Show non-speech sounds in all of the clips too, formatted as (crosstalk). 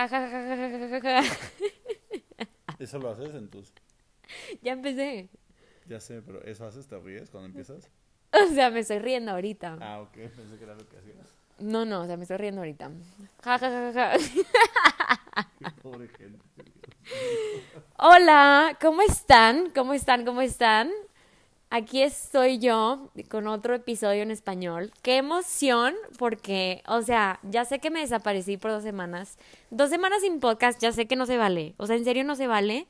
Ja, ja, ja, ja, ja, ja, ja, ja. ¿Eso lo haces en tus...? Ya empecé. Ya sé, pero ¿eso haces? ¿Te ríes cuando empiezas? O sea, me estoy riendo ahorita. Ah, ok. Pensé que era lo que hacías. No, no, o sea, me estoy riendo ahorita. Ja, ja, ja, ja, ja. Qué pobre gente. Hola, ¿cómo están? ¿Cómo están? ¿Cómo están? Aquí estoy yo con otro episodio en español. Qué emoción, porque, o sea, ya sé que me desaparecí por dos semanas. Dos semanas sin podcast, ya sé que no se vale. O sea, en serio no se vale.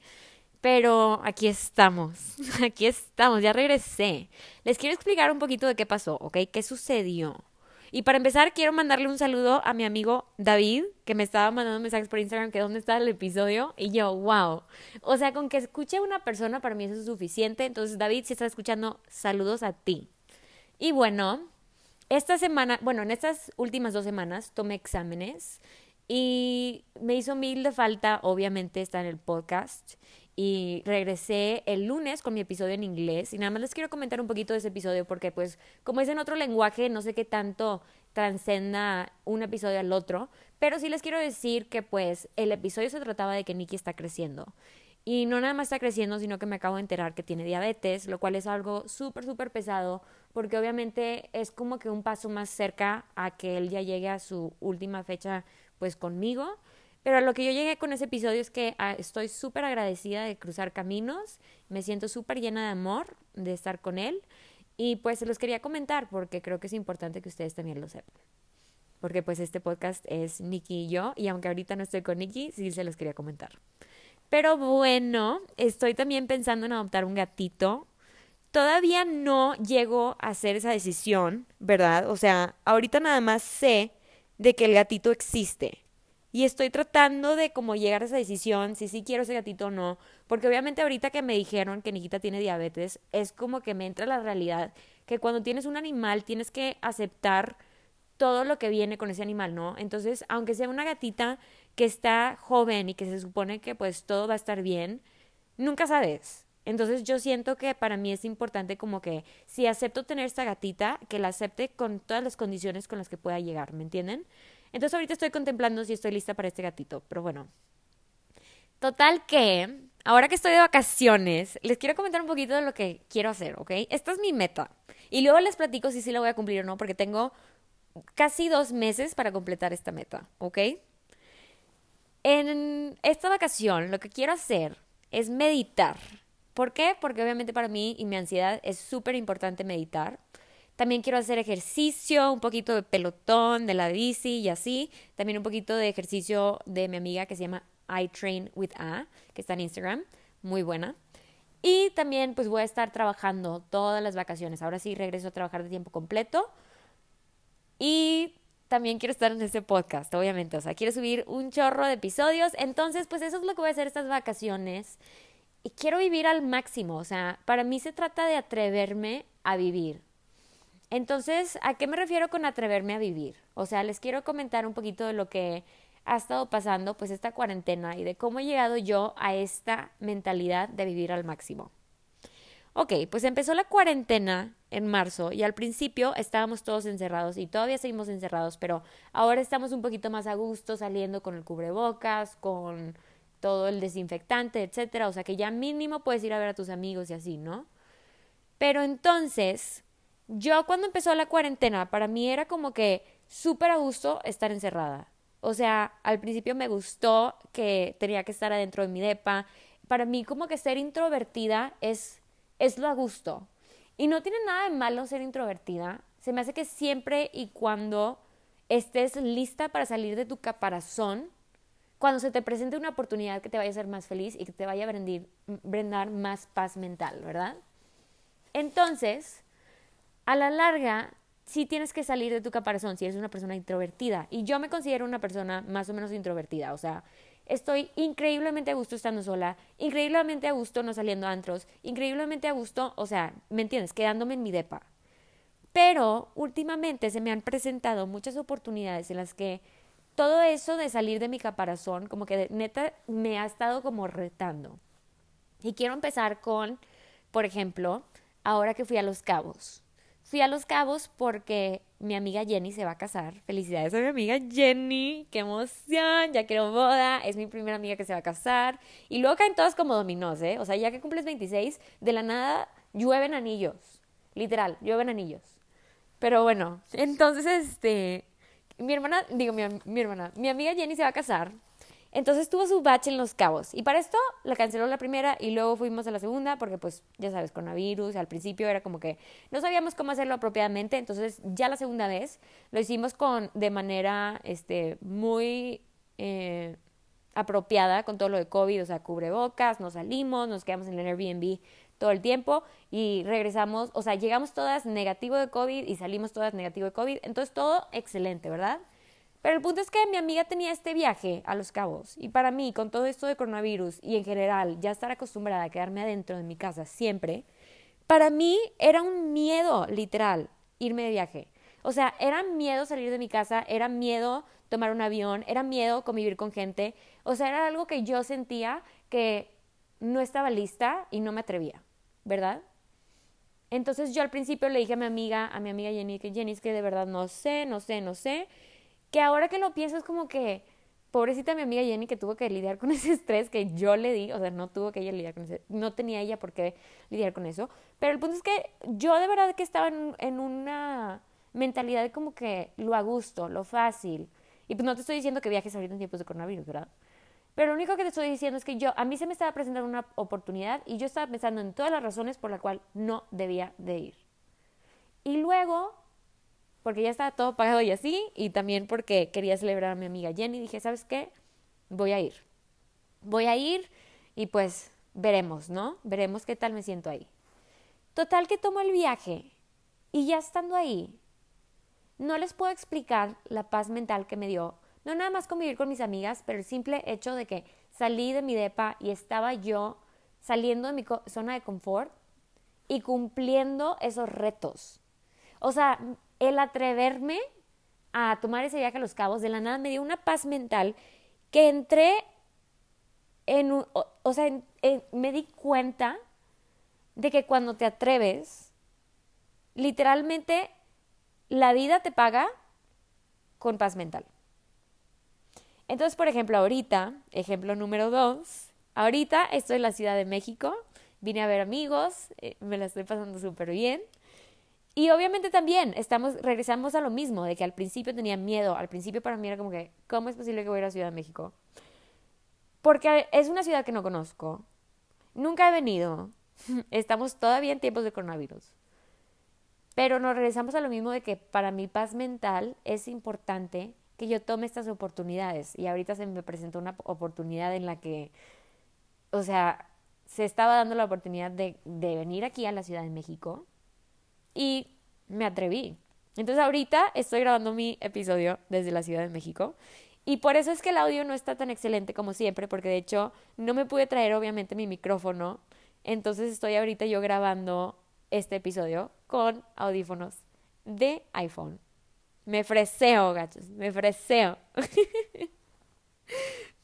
Pero aquí estamos, (laughs) aquí estamos, ya regresé. Les quiero explicar un poquito de qué pasó, ¿ok? ¿Qué sucedió? Y para empezar, quiero mandarle un saludo a mi amigo David, que me estaba mandando mensajes por Instagram que dónde está el episodio. Y yo, wow. O sea, con que escuche a una persona, para mí eso es suficiente. Entonces, David, si estás escuchando, saludos a ti. Y bueno, esta semana, bueno, en estas últimas dos semanas tomé exámenes y me hizo mil de falta, obviamente, estar en el podcast. Y regresé el lunes con mi episodio en inglés. Y nada más les quiero comentar un poquito de ese episodio porque, pues, como es en otro lenguaje, no sé qué tanto transcenda un episodio al otro. Pero sí les quiero decir que, pues, el episodio se trataba de que Nikki está creciendo. Y no nada más está creciendo, sino que me acabo de enterar que tiene diabetes, lo cual es algo súper, súper pesado, porque obviamente es como que un paso más cerca a que él ya llegue a su última fecha, pues conmigo. Pero a lo que yo llegué con ese episodio es que ah, estoy súper agradecida de cruzar caminos, me siento súper llena de amor de estar con él y pues se los quería comentar porque creo que es importante que ustedes también lo sepan. Porque pues este podcast es Nikki y yo y aunque ahorita no estoy con Nikki, sí se los quería comentar. Pero bueno, estoy también pensando en adoptar un gatito. Todavía no llego a hacer esa decisión, ¿verdad? O sea, ahorita nada más sé de que el gatito existe y estoy tratando de como llegar a esa decisión, si sí quiero ese gatito o no, porque obviamente ahorita que me dijeron que Nikita tiene diabetes, es como que me entra la realidad que cuando tienes un animal tienes que aceptar todo lo que viene con ese animal, ¿no? Entonces, aunque sea una gatita que está joven y que se supone que pues todo va a estar bien, nunca sabes. Entonces yo siento que para mí es importante como que si acepto tener esta gatita, que la acepte con todas las condiciones con las que pueda llegar, ¿me entienden? Entonces ahorita estoy contemplando si estoy lista para este gatito, pero bueno. Total que, ahora que estoy de vacaciones, les quiero comentar un poquito de lo que quiero hacer, ¿ok? Esta es mi meta. Y luego les platico si sí la voy a cumplir o no, porque tengo casi dos meses para completar esta meta, ¿ok? En esta vacación lo que quiero hacer es meditar. ¿Por qué? Porque obviamente para mí y mi ansiedad es súper importante meditar. También quiero hacer ejercicio, un poquito de pelotón, de la bici y así. También un poquito de ejercicio de mi amiga que se llama I Train with A, que está en Instagram, muy buena. Y también pues voy a estar trabajando todas las vacaciones. Ahora sí regreso a trabajar de tiempo completo. Y también quiero estar en este podcast, obviamente. O sea, quiero subir un chorro de episodios. Entonces, pues eso es lo que voy a hacer estas vacaciones. Y quiero vivir al máximo. O sea, para mí se trata de atreverme a vivir. Entonces, ¿a qué me refiero con atreverme a vivir? O sea, les quiero comentar un poquito de lo que ha estado pasando, pues esta cuarentena y de cómo he llegado yo a esta mentalidad de vivir al máximo. Ok, pues empezó la cuarentena en marzo y al principio estábamos todos encerrados y todavía seguimos encerrados, pero ahora estamos un poquito más a gusto saliendo con el cubrebocas, con todo el desinfectante, etcétera, o sea que ya mínimo puedes ir a ver a tus amigos y así, ¿no? Pero entonces, yo cuando empezó la cuarentena, para mí era como que súper a gusto estar encerrada. O sea, al principio me gustó que tenía que estar adentro de mi depa. Para mí como que ser introvertida es, es lo a gusto. Y no tiene nada de malo ser introvertida. Se me hace que siempre y cuando estés lista para salir de tu caparazón, cuando se te presente una oportunidad que te vaya a hacer más feliz y que te vaya a brindar más paz mental, ¿verdad? Entonces, a la larga sí tienes que salir de tu caparazón si eres una persona introvertida. Y yo me considero una persona más o menos introvertida. O sea, estoy increíblemente a gusto estando sola, increíblemente a gusto no saliendo a antros, increíblemente a gusto, o sea, ¿me entiendes? Quedándome en mi depa. Pero últimamente se me han presentado muchas oportunidades en las que todo eso de salir de mi caparazón, como que neta me ha estado como retando. Y quiero empezar con, por ejemplo, ahora que fui a Los Cabos Fui a Los Cabos porque mi amiga Jenny se va a casar. Felicidades a mi amiga Jenny, qué emoción, ya quiero boda, es mi primera amiga que se va a casar. Y luego caen todas como dominós, ¿eh? O sea, ya que cumples 26, de la nada llueven anillos, literal, llueven anillos. Pero bueno, entonces, este, mi hermana, digo, mi, mi hermana, mi amiga Jenny se va a casar entonces tuvo su batch en Los Cabos. Y para esto la canceló la primera y luego fuimos a la segunda porque pues ya sabes, coronavirus, al principio era como que no sabíamos cómo hacerlo apropiadamente, entonces ya la segunda vez lo hicimos con de manera este muy eh, apropiada con todo lo de COVID, o sea, cubrebocas, nos salimos, nos quedamos en el Airbnb todo el tiempo y regresamos, o sea, llegamos todas negativo de COVID y salimos todas negativo de COVID, entonces todo excelente, ¿verdad? Pero el punto es que mi amiga tenía este viaje a Los Cabos y para mí, con todo esto de coronavirus y en general ya estar acostumbrada a quedarme adentro de mi casa siempre, para mí era un miedo literal irme de viaje. O sea, era miedo salir de mi casa, era miedo tomar un avión, era miedo convivir con gente. O sea, era algo que yo sentía que no estaba lista y no me atrevía, ¿verdad? Entonces yo al principio le dije a mi amiga, a mi amiga Jenny, que Jenny es que de verdad no sé, no sé, no sé. Que ahora que lo pienso es como que, pobrecita mi amiga Jenny que tuvo que lidiar con (laughs) ese estrés que yo le di, o sea, no tuvo que ella lidiar con ese, no tenía ella por qué lidiar con eso, pero el punto es que yo de verdad que estaba en, una mentalidad como que lo a gusto, lo fácil, y pues no te estoy diciendo que viajes ahorita en tiempos de coronavirus, ¿verdad? Pero lo único que te estoy diciendo es que yo, a mí se me estaba presentando una oportunidad y yo estaba pensando en todas las razones por las cuales no debía de ir. Y luego porque ya estaba todo pagado y así, y también porque quería celebrar a mi amiga Jenny. Dije, ¿sabes qué? Voy a ir. Voy a ir y pues veremos, ¿no? Veremos qué tal me siento ahí. Total que tomo el viaje y ya estando ahí, no les puedo explicar la paz mental que me dio. No nada más convivir con mis amigas, pero el simple hecho de que salí de mi depa y estaba yo saliendo de mi zona de confort y cumpliendo esos retos. O sea, el atreverme a tomar ese viaje a los cabos de la nada me dio una paz mental que entré en un, o, sea, me di cuenta de que cuando te atreves, literalmente la vida te paga con paz mental. Entonces, por ejemplo, ahorita, ejemplo número dos, ahorita estoy en la Ciudad de México, vine a ver amigos, eh, me la estoy pasando súper bien. Y obviamente también estamos, regresamos a lo mismo, de que al principio tenía miedo, al principio para mí era como que, ¿cómo es posible que voy a ir a Ciudad de México? Porque es una ciudad que no conozco, nunca he venido, (laughs) estamos todavía en tiempos de coronavirus. Pero nos regresamos a lo mismo de que para mi paz mental es importante que yo tome estas oportunidades. Y ahorita se me presentó una oportunidad en la que, o sea, se estaba dando la oportunidad de, de venir aquí a la Ciudad de México y me atreví. Entonces ahorita estoy grabando mi episodio desde la Ciudad de México y por eso es que el audio no está tan excelente como siempre, porque de hecho no me pude traer obviamente mi micrófono, entonces estoy ahorita yo grabando este episodio con audífonos de iPhone. Me freseo, gachos, me freseo. (laughs)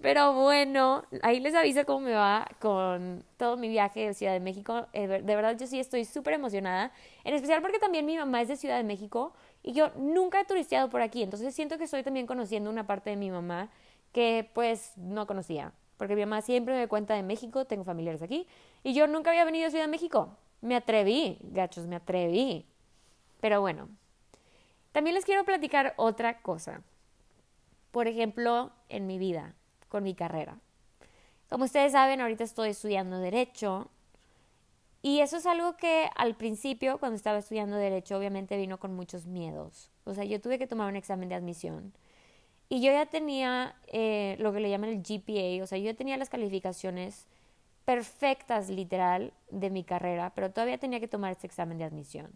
Pero bueno, ahí les aviso cómo me va con todo mi viaje de Ciudad de México. Eh, de verdad, yo sí estoy súper emocionada. En especial porque también mi mamá es de Ciudad de México y yo nunca he turisteado por aquí. Entonces siento que estoy también conociendo una parte de mi mamá que pues no conocía. Porque mi mamá siempre me cuenta de México, tengo familiares aquí. Y yo nunca había venido a Ciudad de México. Me atreví, gachos, me atreví. Pero bueno, también les quiero platicar otra cosa. Por ejemplo, en mi vida con mi carrera. Como ustedes saben, ahorita estoy estudiando derecho y eso es algo que al principio, cuando estaba estudiando derecho, obviamente vino con muchos miedos. O sea, yo tuve que tomar un examen de admisión y yo ya tenía eh, lo que le llaman el GPA, o sea, yo tenía las calificaciones perfectas, literal, de mi carrera, pero todavía tenía que tomar este examen de admisión.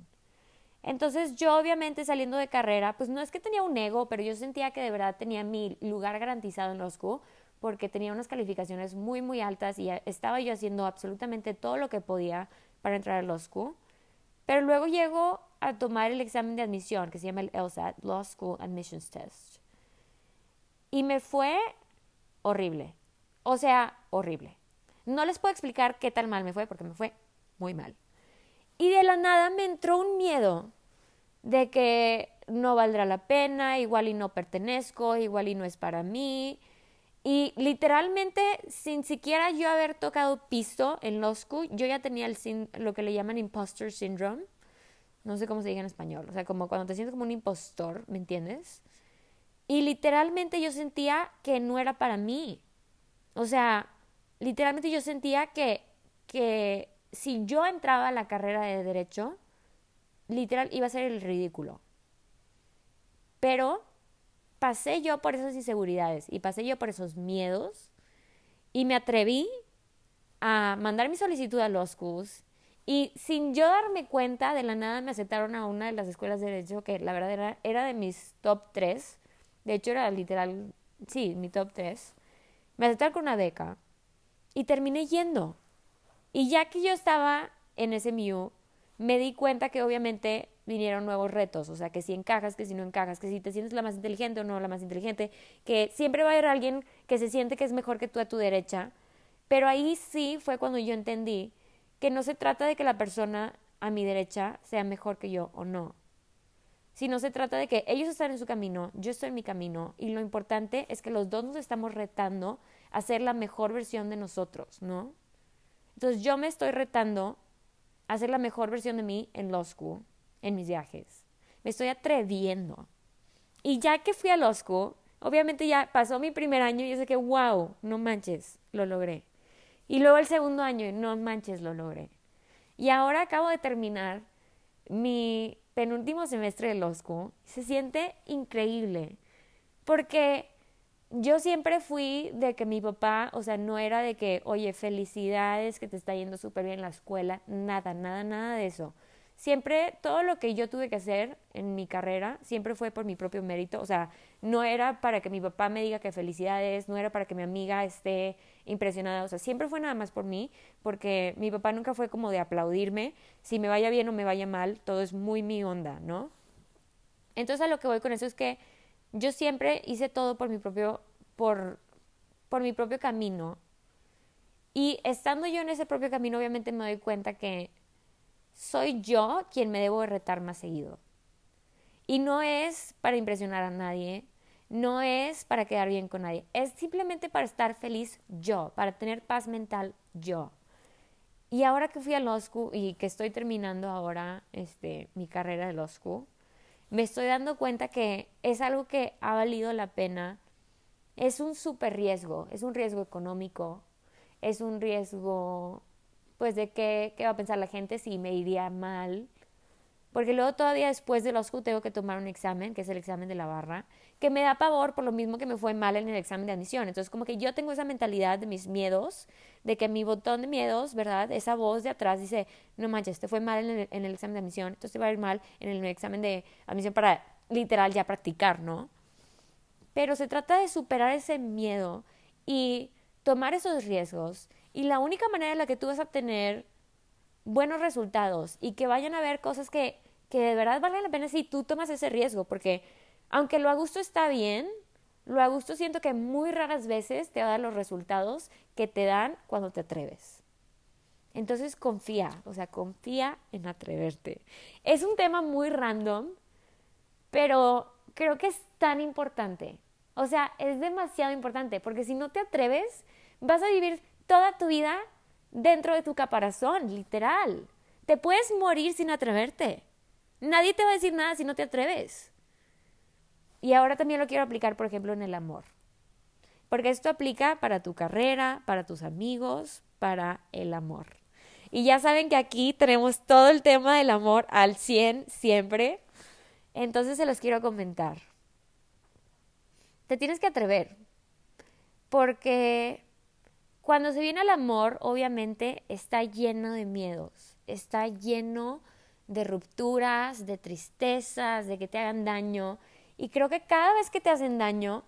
Entonces yo obviamente saliendo de carrera, pues no es que tenía un ego, pero yo sentía que de verdad tenía mi lugar garantizado en school porque tenía unas calificaciones muy, muy altas y estaba yo haciendo absolutamente todo lo que podía para entrar a Law School. Pero luego llego a tomar el examen de admisión que se llama el LSAT, Law School Admissions Test. Y me fue horrible. O sea, horrible. No les puedo explicar qué tal mal me fue porque me fue muy mal. Y de la nada me entró un miedo de que no valdrá la pena, igual y no pertenezco, igual y no es para mí. Y literalmente, sin siquiera yo haber tocado piso en school, yo ya tenía el lo que le llaman imposter syndrome. No sé cómo se diga en español. O sea, como cuando te sientes como un impostor, ¿me entiendes? Y literalmente yo sentía que no era para mí. O sea, literalmente yo sentía que, que si yo entraba a la carrera de derecho, literal iba a ser el ridículo. Pero pasé yo por esas inseguridades y pasé yo por esos miedos y me atreví a mandar mi solicitud a los CUS y sin yo darme cuenta, de la nada me aceptaron a una de las escuelas de derecho que la verdad era, era de mis top tres. De hecho, era literal, sí, mi top tres. Me aceptaron con una beca y terminé yendo. Y ya que yo estaba en ese MIU, me di cuenta que obviamente vinieron nuevos retos, o sea, que si encajas, que si no encajas, que si te sientes la más inteligente o no la más inteligente, que siempre va a haber alguien que se siente que es mejor que tú a tu derecha, pero ahí sí fue cuando yo entendí que no se trata de que la persona a mi derecha sea mejor que yo o no, sino se trata de que ellos están en su camino, yo estoy en mi camino, y lo importante es que los dos nos estamos retando a ser la mejor versión de nosotros, ¿no? Entonces yo me estoy retando a ser la mejor versión de mí en law school, en mis viajes. Me estoy atreviendo. Y ya que fui a law school, obviamente ya pasó mi primer año y yo sé que, wow, no manches, lo logré. Y luego el segundo año, no manches, lo logré. Y ahora acabo de terminar mi penúltimo semestre de law school. Se siente increíble. Porque yo siempre fui de que mi papá, o sea, no era de que, oye, felicidades, que te está yendo súper bien en la escuela, nada, nada, nada de eso. Siempre, todo lo que yo tuve que hacer en mi carrera, siempre fue por mi propio mérito, o sea, no era para que mi papá me diga que felicidades, no era para que mi amiga esté impresionada, o sea, siempre fue nada más por mí, porque mi papá nunca fue como de aplaudirme, si me vaya bien o me vaya mal, todo es muy mi onda, ¿no? Entonces a lo que voy con eso es que yo siempre hice todo por mi propio, por, por mi propio camino. Y estando yo en ese propio camino, obviamente me doy cuenta que soy yo quien me debo de retar más seguido. Y no es para impresionar a nadie, no es para quedar bien con nadie, es simplemente para estar feliz yo, para tener paz mental yo. Y ahora que fui a Law y que estoy terminando ahora este, mi carrera de Law me estoy dando cuenta que es algo que ha valido la pena. Es un súper riesgo, es un riesgo económico, es un riesgo, pues, de qué, qué va a pensar la gente si me iría mal. Porque luego todavía después de los tengo que tomar un examen, que es el examen de la barra, que me da pavor por lo mismo que me fue mal en el examen de admisión. Entonces, como que yo tengo esa mentalidad de mis miedos, de que mi botón de miedos, ¿verdad? Esa voz de atrás dice, no manches, te fue mal en el, examen de admisión, entonces te va a ir mal en el examen de admisión para literal ya practicar, ¿no? Pero se trata de superar ese miedo y tomar esos riesgos. Y la única manera en la que tú vas a obtener buenos resultados y que vayan a ver cosas que, que de verdad valen la pena si tú tomas ese riesgo, porque aunque lo a gusto está bien, lo a gusto siento que muy raras veces te va a dar los resultados que te dan cuando te atreves. Entonces confía, o sea, confía en atreverte. Es un tema muy random, pero creo que es tan importante. O sea, es demasiado importante, porque si no te atreves, vas a vivir toda tu vida dentro de tu caparazón, literal. Te puedes morir sin atreverte. Nadie te va a decir nada si no te atreves. Y ahora también lo quiero aplicar, por ejemplo, en el amor. Porque esto aplica para tu carrera, para tus amigos, para el amor. Y ya saben que aquí tenemos todo el tema del amor al 100 siempre. Entonces se los quiero comentar. Te tienes que atrever. Porque cuando se viene al amor, obviamente está lleno de miedos. Está lleno de rupturas, de tristezas, de que te hagan daño. Y creo que cada vez que te hacen daño,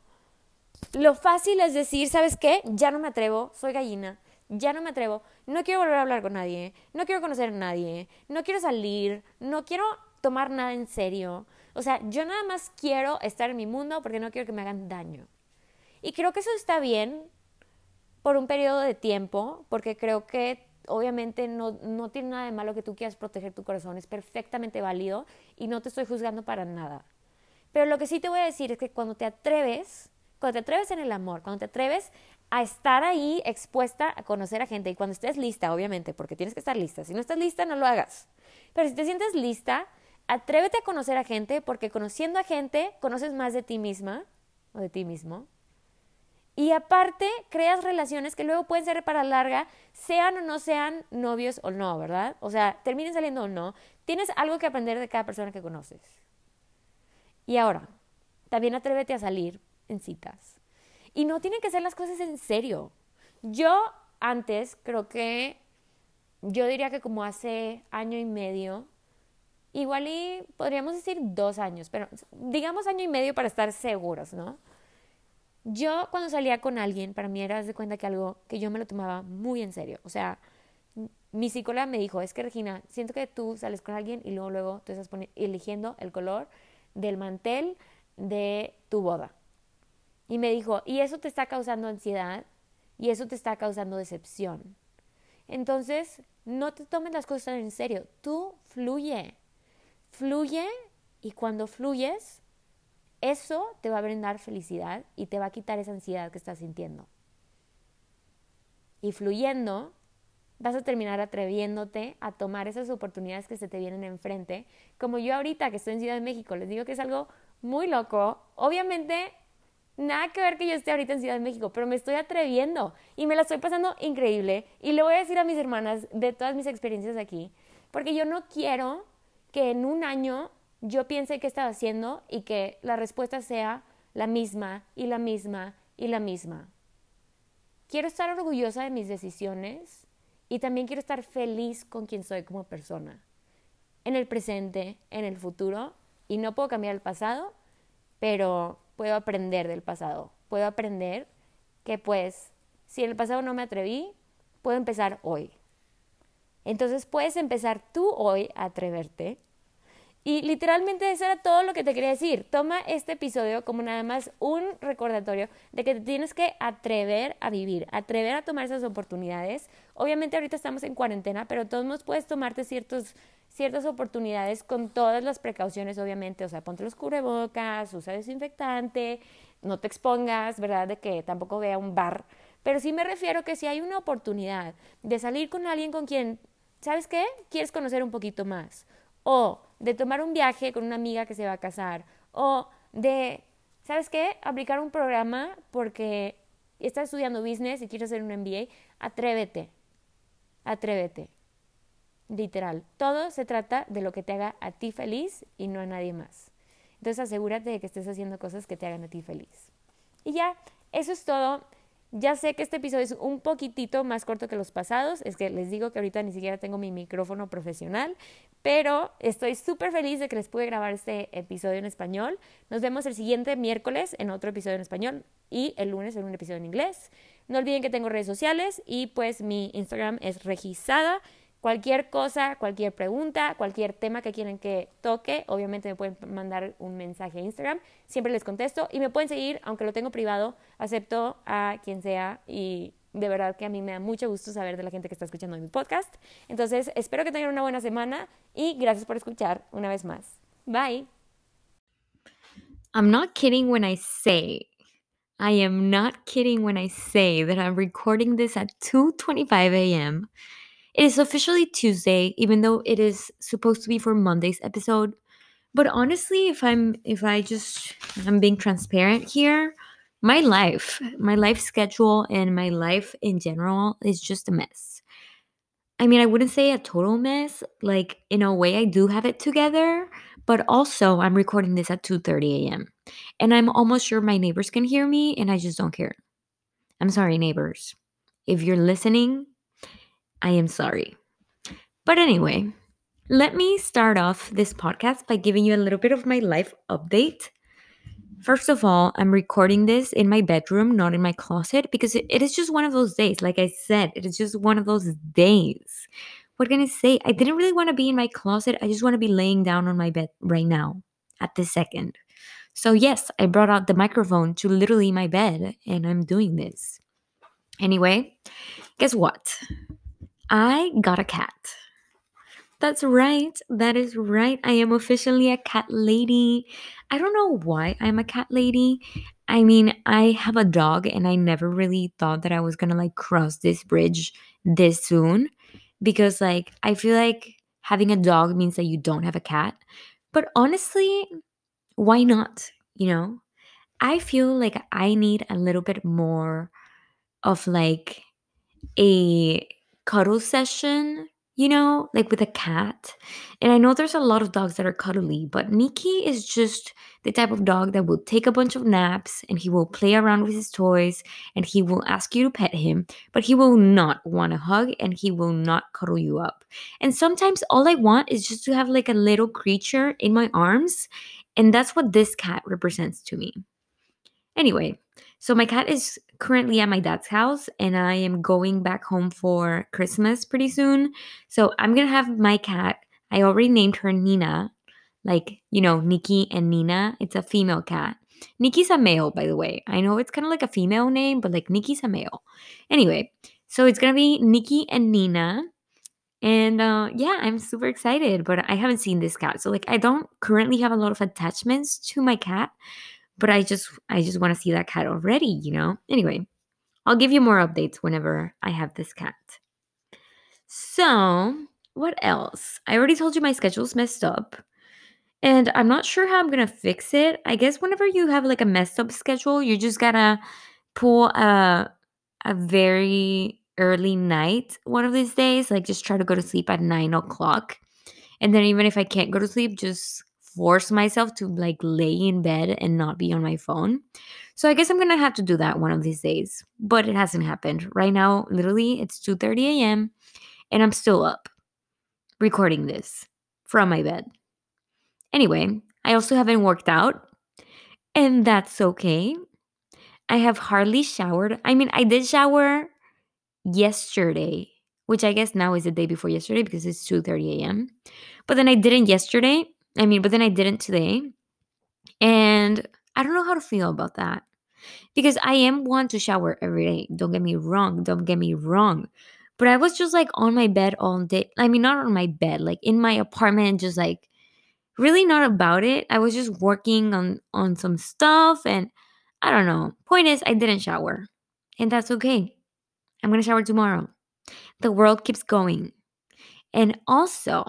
lo fácil es decir, ¿sabes qué? Ya no me atrevo, soy gallina, ya no me atrevo, no quiero volver a hablar con nadie, no quiero conocer a nadie, no quiero salir, no quiero tomar nada en serio. O sea, yo nada más quiero estar en mi mundo porque no quiero que me hagan daño. Y creo que eso está bien por un periodo de tiempo, porque creo que obviamente no, no tiene nada de malo que tú quieras proteger tu corazón, es perfectamente válido y no te estoy juzgando para nada. Pero lo que sí te voy a decir es que cuando te atreves, cuando te atreves en el amor, cuando te atreves a estar ahí expuesta a conocer a gente y cuando estés lista, obviamente, porque tienes que estar lista. Si no estás lista, no lo hagas. Pero si te sientes lista, atrévete a conocer a gente porque conociendo a gente conoces más de ti misma o de ti mismo. Y aparte, creas relaciones que luego pueden ser para larga, sean o no sean novios o no, ¿verdad? O sea, terminen saliendo o no. Tienes algo que aprender de cada persona que conoces. Y ahora, también atrévete a salir en citas. Y no tienen que ser las cosas en serio. Yo antes creo que, yo diría que como hace año y medio, igual y podríamos decir dos años, pero digamos año y medio para estar seguros, ¿no? Yo cuando salía con alguien, para mí era de cuenta que algo que yo me lo tomaba muy en serio. O sea, mi psicóloga me dijo, es que Regina, siento que tú sales con alguien y luego, luego tú estás eligiendo el color del mantel de tu boda. Y me dijo, y eso te está causando ansiedad y eso te está causando decepción. Entonces, no te tomes las cosas en serio, tú fluye, fluye y cuando fluyes, eso te va a brindar felicidad y te va a quitar esa ansiedad que estás sintiendo. Y fluyendo, vas a terminar atreviéndote a tomar esas oportunidades que se te vienen enfrente. Como yo ahorita que estoy en Ciudad de México, les digo que es algo muy loco. Obviamente, nada que ver que yo esté ahorita en Ciudad de México, pero me estoy atreviendo y me la estoy pasando increíble. Y le voy a decir a mis hermanas de todas mis experiencias aquí, porque yo no quiero que en un año yo piense qué estaba haciendo y que la respuesta sea la misma y la misma y la misma. Quiero estar orgullosa de mis decisiones y también quiero estar feliz con quien soy como persona, en el presente, en el futuro, y no puedo cambiar el pasado, pero puedo aprender del pasado, puedo aprender que pues si en el pasado no me atreví, puedo empezar hoy. Entonces puedes empezar tú hoy a atreverte y literalmente eso era todo lo que te quería decir. Toma este episodio como nada más un recordatorio de que te tienes que atrever a vivir, atrever a tomar esas oportunidades. Obviamente ahorita estamos en cuarentena, pero todos modos puedes tomarte ciertos, ciertas oportunidades con todas las precauciones, obviamente. O sea, ponte los cubrebocas, usa desinfectante, no te expongas, ¿verdad? De que tampoco vea un bar. Pero sí me refiero que si hay una oportunidad de salir con alguien con quien, ¿sabes qué? Quieres conocer un poquito más. O de tomar un viaje con una amiga que se va a casar o de, ¿sabes qué? Aplicar un programa porque estás estudiando business y quieres hacer un MBA, atrévete, atrévete. Literal, todo se trata de lo que te haga a ti feliz y no a nadie más. Entonces asegúrate de que estés haciendo cosas que te hagan a ti feliz. Y ya, eso es todo. Ya sé que este episodio es un poquitito más corto que los pasados, es que les digo que ahorita ni siquiera tengo mi micrófono profesional, pero estoy súper feliz de que les pude grabar este episodio en español. Nos vemos el siguiente miércoles en otro episodio en español y el lunes en un episodio en inglés. No olviden que tengo redes sociales y pues mi Instagram es regisada Cualquier cosa, cualquier pregunta, cualquier tema que quieran que toque, obviamente me pueden mandar un mensaje a Instagram, siempre les contesto y me pueden seguir, aunque lo tengo privado, acepto a quien sea y de verdad que a mí me da mucho gusto saber de la gente que está escuchando mi podcast. Entonces, espero que tengan una buena semana y gracias por escuchar una vez más. Bye. I'm not kidding when I say I am not kidding when I say that I'm recording this at 2:25 a.m. It is officially Tuesday, even though it is supposed to be for Monday's episode. But honestly, if I'm if I just I'm being transparent here, my life, my life schedule and my life in general is just a mess. I mean, I wouldn't say a total mess. Like in a way I do have it together, but also I'm recording this at 2:30 a.m. And I'm almost sure my neighbors can hear me and I just don't care. I'm sorry neighbors. If you're listening, I am sorry. But anyway, let me start off this podcast by giving you a little bit of my life update. First of all, I'm recording this in my bedroom, not in my closet, because it, is just one of those days. Like I said, it is just one of those days. What can I say? I didn't really want to be in my closet. I just want to be laying down on my bed right now, at this second. So, yes, I brought out the microphone to literally my bed, and I'm doing this. Anyway, guess what? I got a cat. That's right. That is right. I am officially a cat lady. I don't know why I'm a cat lady. I mean, I have a dog and I never really thought that I was going to like cross this bridge this soon because like I feel like having a dog means that you don't have a cat. But honestly, why not? You know? I feel like I need a little bit more of like a cuddle session, you know, like with a cat. And I know there's a lot of dogs that are cuddly, but Nikki is just the type of dog that will take a bunch of naps and he will play around with his toys and he will ask you to pet him, but he will not want a hug and he will not cuddle you up. And sometimes all I want is just to have like a little creature in my arms. And that's what this cat represents to me. Anyway, so my cat is currently at my dad's house and I am going back home for Christmas pretty soon. So I'm going to have my cat. I already named her Nina, like, you know, Nikki and Nina. It's a female cat. Nikki's a male, by the way. I know it's kind of like a female name, but like Nikki's a male. Anyway, so it's going to be Nikki and Nina. And uh, yeah, I'm super excited, but I haven't seen this cat. So like I don't currently have a lot of attachments to my cat, but I just I just want to see that cat already, you know? Anyway, I'll give you more updates whenever I have this cat. So, what else? I already told you my schedule's messed up. And I'm not sure how I'm going to fix it. I guess whenever you have like a messed up schedule, you just got to pull a a very early night one of these days. Like just try to go to sleep at nine o'clock. And then even if I can't go to sleep, just force myself to like lay in bed and not be on my phone. So I guess I'm gonna have to do that one of these days. But it hasn't happened. Right now, literally, it's 2:30 a.m. and I'm still up recording this from my bed. Anyway, I also haven't worked out, and that's okay. I have hardly showered. I mean, I did shower yesterday, which I guess now is the day before yesterday because it's 2:30 a.m. But then I didn't yesterday. I mean, but then I didn't today. And I don't know how to feel about that. Because I am one to shower every day. Don't get me wrong. Don't get me wrong. But I was just like on my bed all day. I mean, not on my bed, like in my apartment, just like really not about it. I was just working on on some stuff and I don't know. Point is, I didn't shower. And that's okay. I'm going to shower tomorrow. The world keeps going. And also,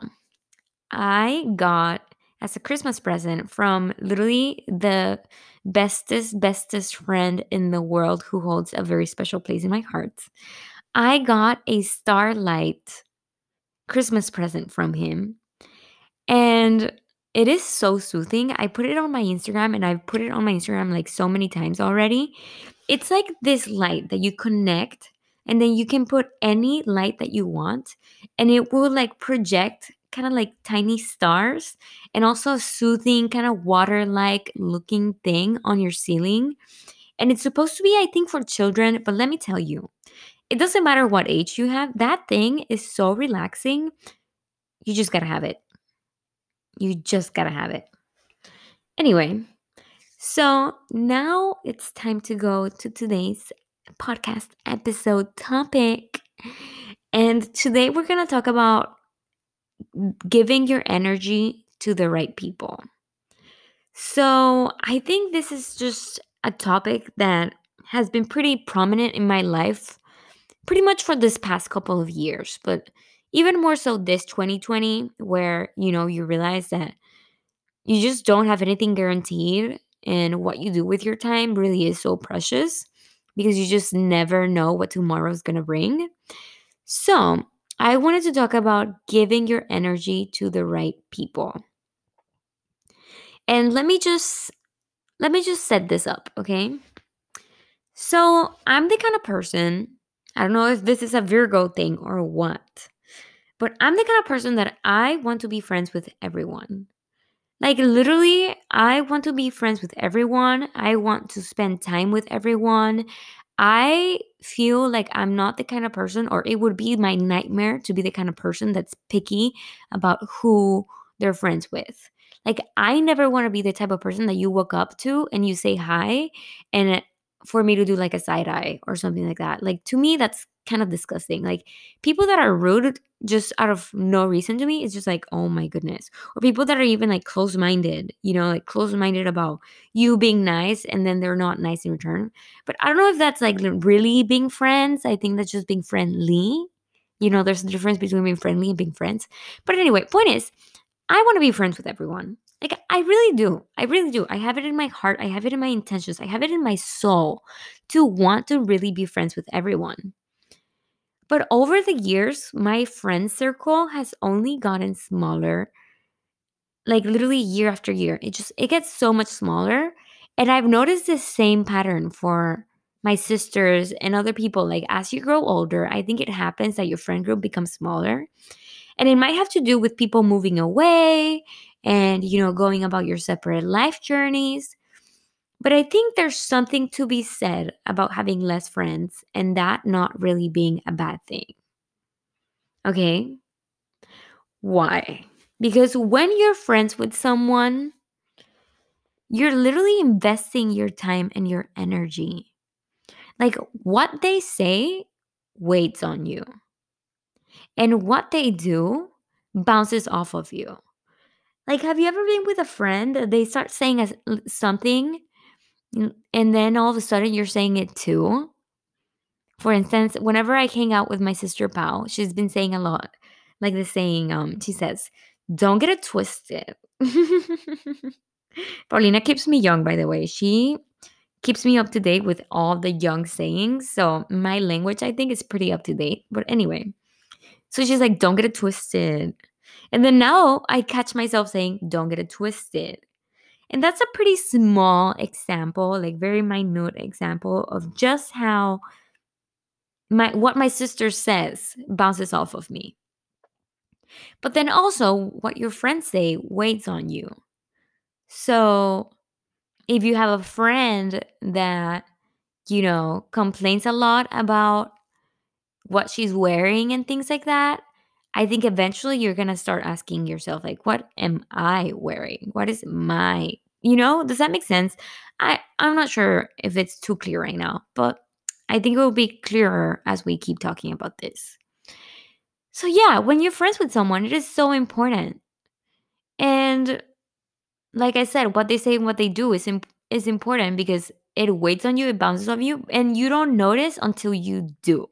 I got as a Christmas present from literally the bestest, bestest friend in the world who holds a very special place in my heart. I got a starlight Christmas present from him. And it is so soothing. I put it on my Instagram and I've put it on my Instagram like so many times already. It's like this light that you connect and then you can put any light that you want and it will like project kind of like tiny stars and also a soothing kind of water like looking thing on your ceiling. And it's supposed to be i think for children but let me tell you it doesn't matter what age you have that thing is so relaxing you just gotta have it. You just gotta have it. Anyway so now it's time to go to today's podcast episode topic. And today we're gonna talk about giving your energy to the right people. So, I think this is just a topic that has been pretty prominent in my life pretty much for this past couple of years, but even more so this 2020 where, you know, you realize that you just don't have anything guaranteed and what you do with your time really is so precious because you just never know what tomorrow is going to bring. So, I wanted to talk about giving your energy to the right people. And let me just let me just set this up, okay? So, I'm the kind of person, I don't know if this is a Virgo thing or what, but I'm the kind of person that I want to be friends with everyone. Like, literally, I want to be friends with everyone. I want to spend time with everyone. I feel like I'm not the kind of person, or it would be my nightmare to be the kind of person that's picky about who they're friends with. Like, I never want to be the type of person that you walk up to and you say hi, and for me to do like a side eye or something like that. Like to me, that's kind of disgusting. Like people that are rude just out of no reason to me, it's just like, oh my goodness. Or people that are even like close minded, you know, like close minded about you being nice and then they're not nice in return. But I don't know if that's like really being friends. I think that's just being friendly. You know, there's a difference between being friendly and being friends. But anyway, point is, I want to be friends with everyone. Like, I really do. I really do. I have it in my heart. I have it in my intentions. I have it in my soul to want to really be friends with everyone. But over the years, my friend circle has only gotten smaller. Like literally year after year. It just it gets so much smaller. And I've noticed the same pattern for my sisters and other people. Like as you grow older, I think it happens that your friend group becomes smaller. And it might have to do with people moving away and, you know, going about your separate life journeys. But I think there's something to be said about having less friends and that not really being a bad thing. Okay? Why? Because when you're friends with someone, you're literally investing your time and your energy. Like what they say waits on you. And what they do bounces off of you. Like, have you ever been with a friend they start saying something and then all of a sudden you're saying it too? For instance, whenever I hang out with my sister Pau, she's been saying a lot, like the saying, um, she says, don't get it twisted. (laughs) Paulina keeps me young, by the way. She keeps me up to date with all the young sayings. So my language, I think, is pretty up to date. But anyway, so she's like, don't get it twisted. And then now I catch myself saying, don't get it twisted. And that's a pretty small example, like very minute example of just how my what my sister says bounces off of me. But then also what your friends say weighs on you. So if you have a friend that you know complains a lot about what she's wearing and things like that, I think eventually you're going to start asking yourself, like, what am I wearing? What is my, you know, does that make sense? I, I'm not sure if it's too clear right now, but I think it will be clearer as we keep talking about this. So, yeah, when you're friends with someone, it is so important. And like I said, what they say and what they do is, imp- is important because it waits on you, it bounces off you, and you don't notice until you do.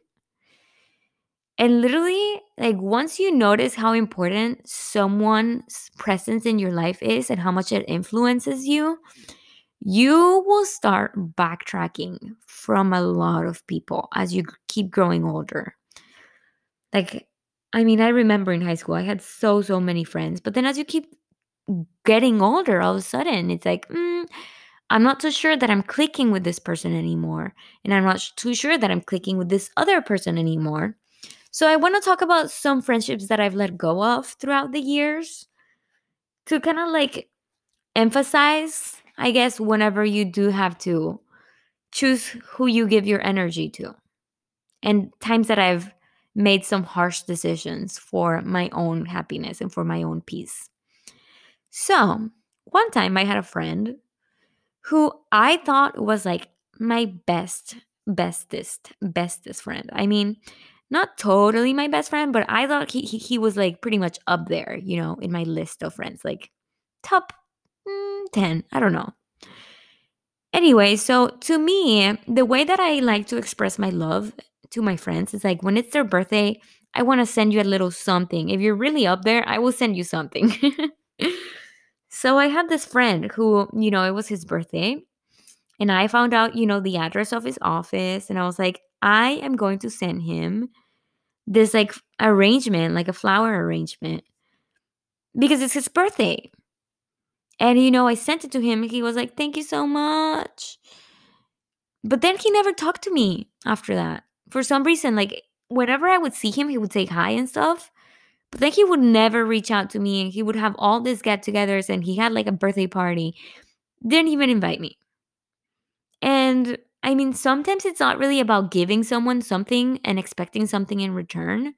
And literally, like once you notice how important someone's presence in your life is and how much it influences you, you will start backtracking from a lot of people as you keep growing older. Like, I mean, I remember in high school, I had so, so many friends. But then as you keep getting older, all of a sudden, it's like, mm, I'm not so sure that I'm clicking with this person anymore. And I'm not too sure that I'm clicking with this other person anymore. So I want to talk about some friendships that I've let go of throughout the years to kind of like emphasize, I guess, whenever you do have to choose who you give your energy to. And times that I've made some harsh decisions for my own happiness and for my own peace. So, one time I had a friend who I thought was like my best, bestest, bestest friend. I mean, not totally my best friend, but I thought he, he, he was like pretty much up there, you know, in my list of friends, like top mm, 10. I don't know. Anyway, so to me, the way that I like to express my love to my friends is like when it's their birthday, I want to send you a little something. If you're really up there, I will send you something. (laughs) so I had this friend who, you know, it was his birthday. And I found out, you know, the address of his office. And I was like, I am going to send him this like arrangement, like a flower arrangement, because it's his birthday. And you know, I sent it to him. He was like, "Thank you so much." But then he never talked to me after that. For some reason, like whenever I would see him, he would say hi and stuff. But then he would never reach out to me. And he would have all these get-togethers, and he had like a birthday party. Didn't even invite me. And I mean, sometimes it's not really about giving someone something and expecting something in return,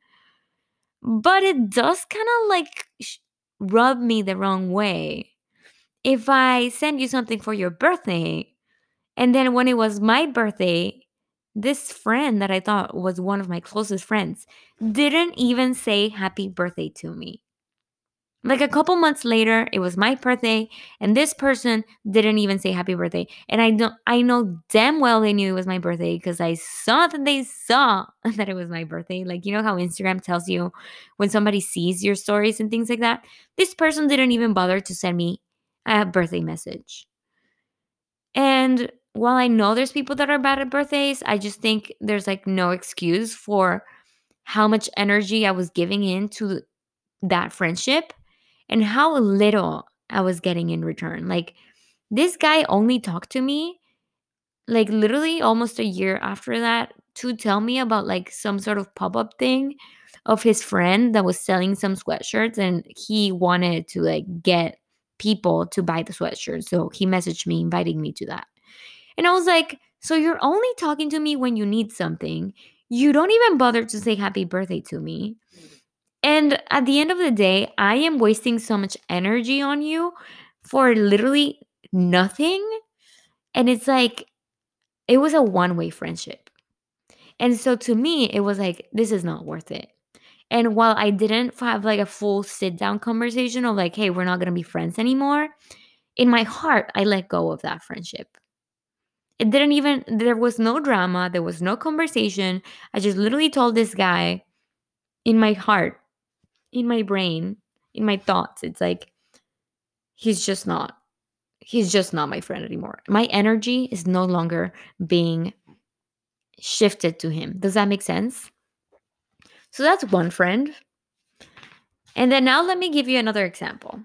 but it does kind of like sh- rub me the wrong way. If I send you something for your birthday And then when it was my birthday, this friend that I thought was one of my closest friends didn't even say happy birthday to me. Like a couple months later, it was my birthday, and this person didn't even say happy birthday. And I don't I know damn well they knew it was my birthday because I saw that they saw (laughs) that it was my birthday. Like you know how Instagram tells you when somebody sees your stories and things like that? This person didn't even bother to send me a birthday message. And while I know there's people that are bad at birthdays, I just think there's like no excuse for how much energy I was giving into that friendship and how little I was getting in return. Like, this guy only talked to me, like, literally almost a year after that to tell me about like some sort of pop up thing of his friend that was selling some sweatshirts and he wanted to like get people to buy the sweatshirt. So he messaged me inviting me to that. And I was like, so you're only talking to me when you need something. You don't even bother to say happy birthday to me. And at the end of the day, I am wasting so much energy on you for literally nothing. And it's like, it was a one way friendship. And so to me, it was like, this is not worth it. And while I didn't have like a full sit down conversation of like, hey, we're not going to be friends anymore, in my heart, I let go of that friendship. It didn't even, there was no drama, there was no conversation. I just literally told this guy in my heart, in my brain, in my thoughts, it's like, he's just not, he's just not my friend anymore. My energy is no longer being shifted to him. Does that make sense? So that's one friend. And then now let me give you another example.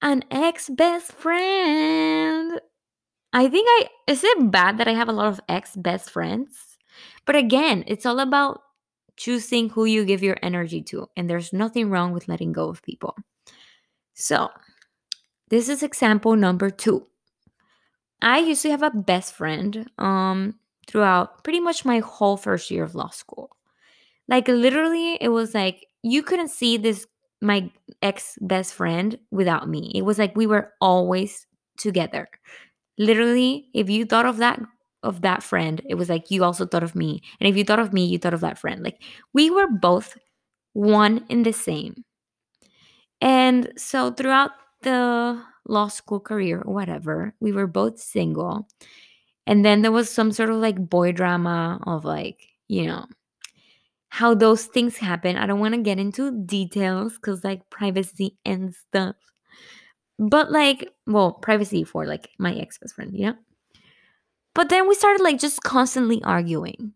An ex best friend. I think I is it bad that I have a lot of ex best friends? But again, it's all about choosing who you give your energy to, and there's nothing wrong with letting go of people. So, this is example number 2. I used to have a best friend um throughout pretty much my whole first year of law school. Like literally it was like you couldn't see this my ex best friend without me. It was like we were always together. Literally, if you thought of that of that friend, it was like you also thought of me. And if you thought of me, you thought of that friend. Like we were both one in the same. And so throughout the law school career or whatever, we were both single. And then there was some sort of like boy drama of like, you know, how those things happen. I don't want to get into details because like privacy and stuff. But like, well, privacy for like my ex best friend, you know? But then we started like just constantly arguing.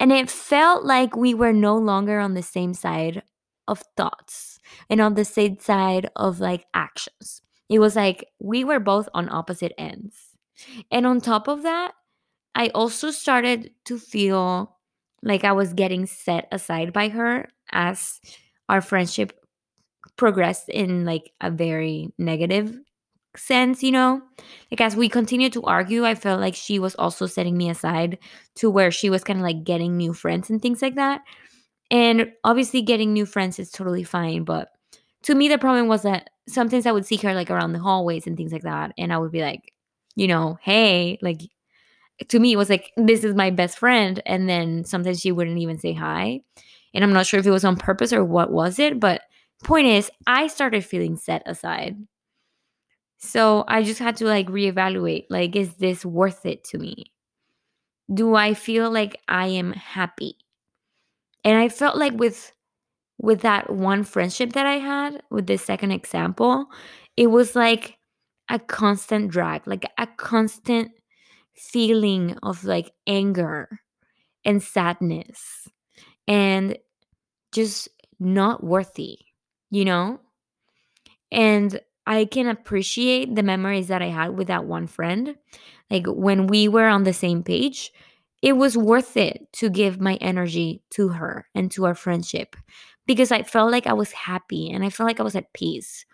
And it felt like we were no longer on the same side of thoughts and on the same side of like actions. It was like we were both on opposite ends. And on top of that, I also started to feel like I was getting set aside by her as our friendship progressed in like a very negative sense, you know? Like as we continued to argue, I felt like she was also setting me aside to where she was kind of like getting new friends and things like that. And obviously getting new friends is totally fine, but to me the problem was that sometimes I would see her like around the hallways and things like that and I would be like, you know, hey, like to me it was like this is my best friend and then sometimes she wouldn't even say hi. And I'm not sure if it was on purpose or what was it, but point is I started feeling set aside. So I just had to like reevaluate like is this worth it to me? Do I feel like I am happy? And I felt like with with that one friendship that I had with the second example, it was like a constant drag, like a constant feeling of like anger and sadness and just not worthy, you know? And I can appreciate the memories that I had with that one friend. Like when we were on the same page, it was worth it to give my energy to her and to our friendship because I felt like I was happy and I felt like I was at peace.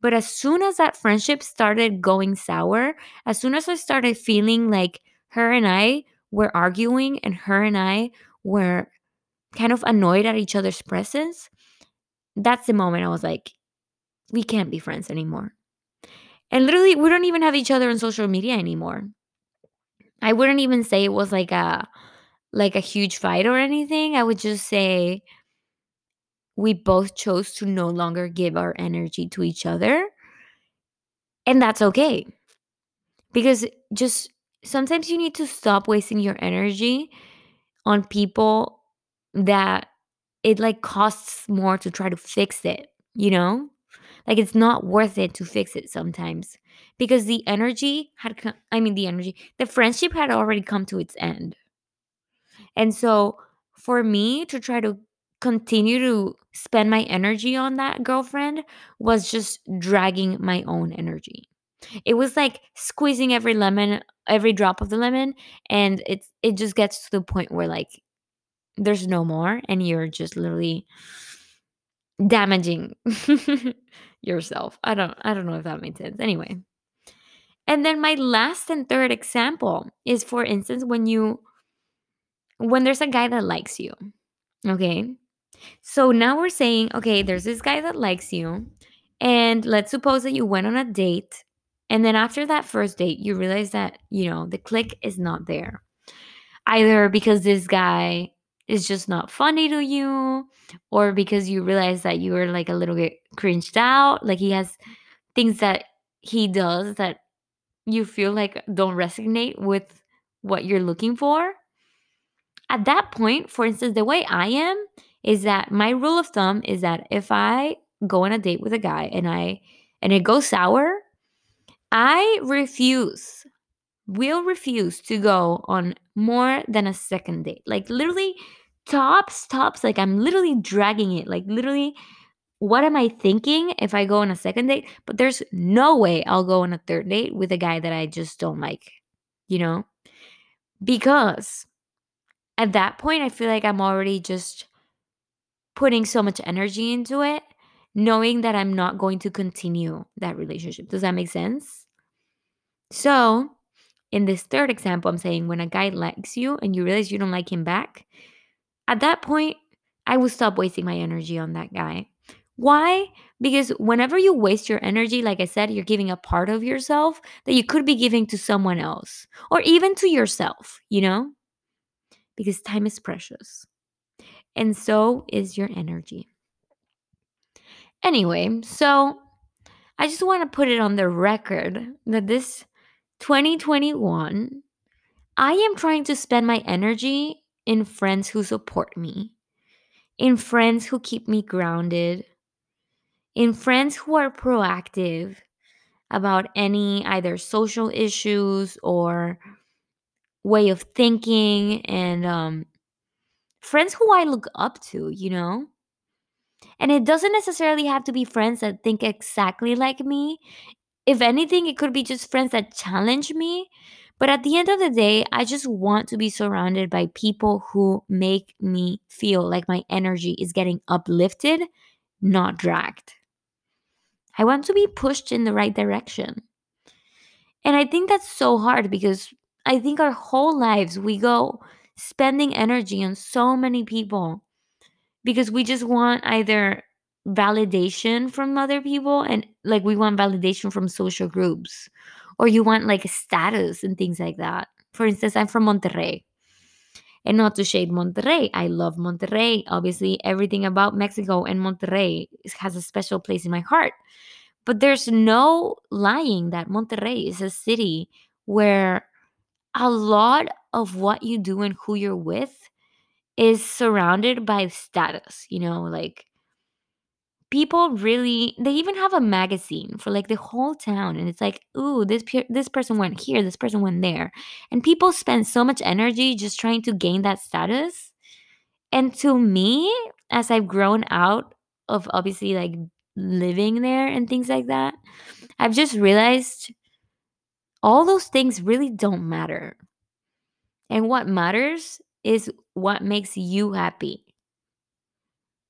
But as soon as that friendship started going sour, as soon as I started feeling like her and I were arguing and her and I were kind of annoyed at each other's presence, that's the moment I was like, we can't be friends anymore. And literally, we don't even have each other on social media anymore. I wouldn't even say it was like a like a huge fight or anything. I would just say we both chose to no longer give our energy to each other. And that's okay. Because just sometimes you need to stop wasting your energy on people that it like costs more to try to fix it, you know? Like it's not worth it to fix it sometimes because the energy had come, I mean the energy, the friendship had already come to its end. And so for me to try to continue to spend my energy on that girlfriend was just dragging my own energy. It was like squeezing every lemon, every drop of the lemon and it's it just gets to the point where like there's no more and you're just literally damaging (laughs) yourself. I don't I don't know if that makes sense. Anyway. And then my last and third example is for instance when you when there's a guy that likes you. Okay? So now we're saying, okay, there's this guy that likes you and let's suppose that you went on a date and then after that first date you realize that, you know, the click is not there. Either because this guy is just not funny to you or because you realize that you are like a little bit cringed out like he has things that he does that you feel like don't resonate with what you're looking for? At that point for instance the way i am is that my rule of thumb is that if i go on a date with a guy and i and it goes sour i refuse will refuse to go on more than a second date. Like literally tops, tops, like I'm literally dragging it. Like literally, what am I thinking if I go on a second date? But there's no way I'll go on a third date with a guy that I just don't like, you know? Because at that point, I feel like I'm already just putting so much energy into it, knowing that I'm not going to continue that relationship. Does that make sense? So, in this third example, I'm saying when a guy likes you and you realize you don't like him back, at that point, I will stop wasting my energy on that guy. Why? Because whenever you waste your energy, like I said, you're giving a part of yourself that you could be giving to someone else or even to yourself, you know? Because time is precious. And so is your energy. Anyway, so I just want to put it on the record that this 2021, I am trying to spend my energy in friends who support me, in friends who keep me grounded, in friends who are proactive about any either social issues or way of thinking and um, friends who I look up to, you know? And it doesn't necessarily have to be friends that think exactly like me. If anything, it could be just friends that challenge me. But at the end of the day, I just want to be surrounded by people who make me feel like my energy is getting uplifted, not dragged. I want to be pushed in the right direction. And I think that's so hard because I think our whole lives we go spending energy on so many people because we just want either validation from other people and like we want validation from social groups or you want like status and things like that. For instance, I'm from Monterrey. And not to shade Monterrey, I love Monterrey. Obviously, everything about Mexico and Monterrey has a special place in my heart. But there's no lying that Monterrey is a city where a lot of what you do and who you're with is surrounded by status, you know, like people really they even have a magazine for like the whole town and it's like ooh this pe- this person went here this person went there. And people spend so much energy just trying to gain that status. And to me as i've grown out of obviously like living there and things like that i've just realized all those things really don't matter. And what matters is what makes you happy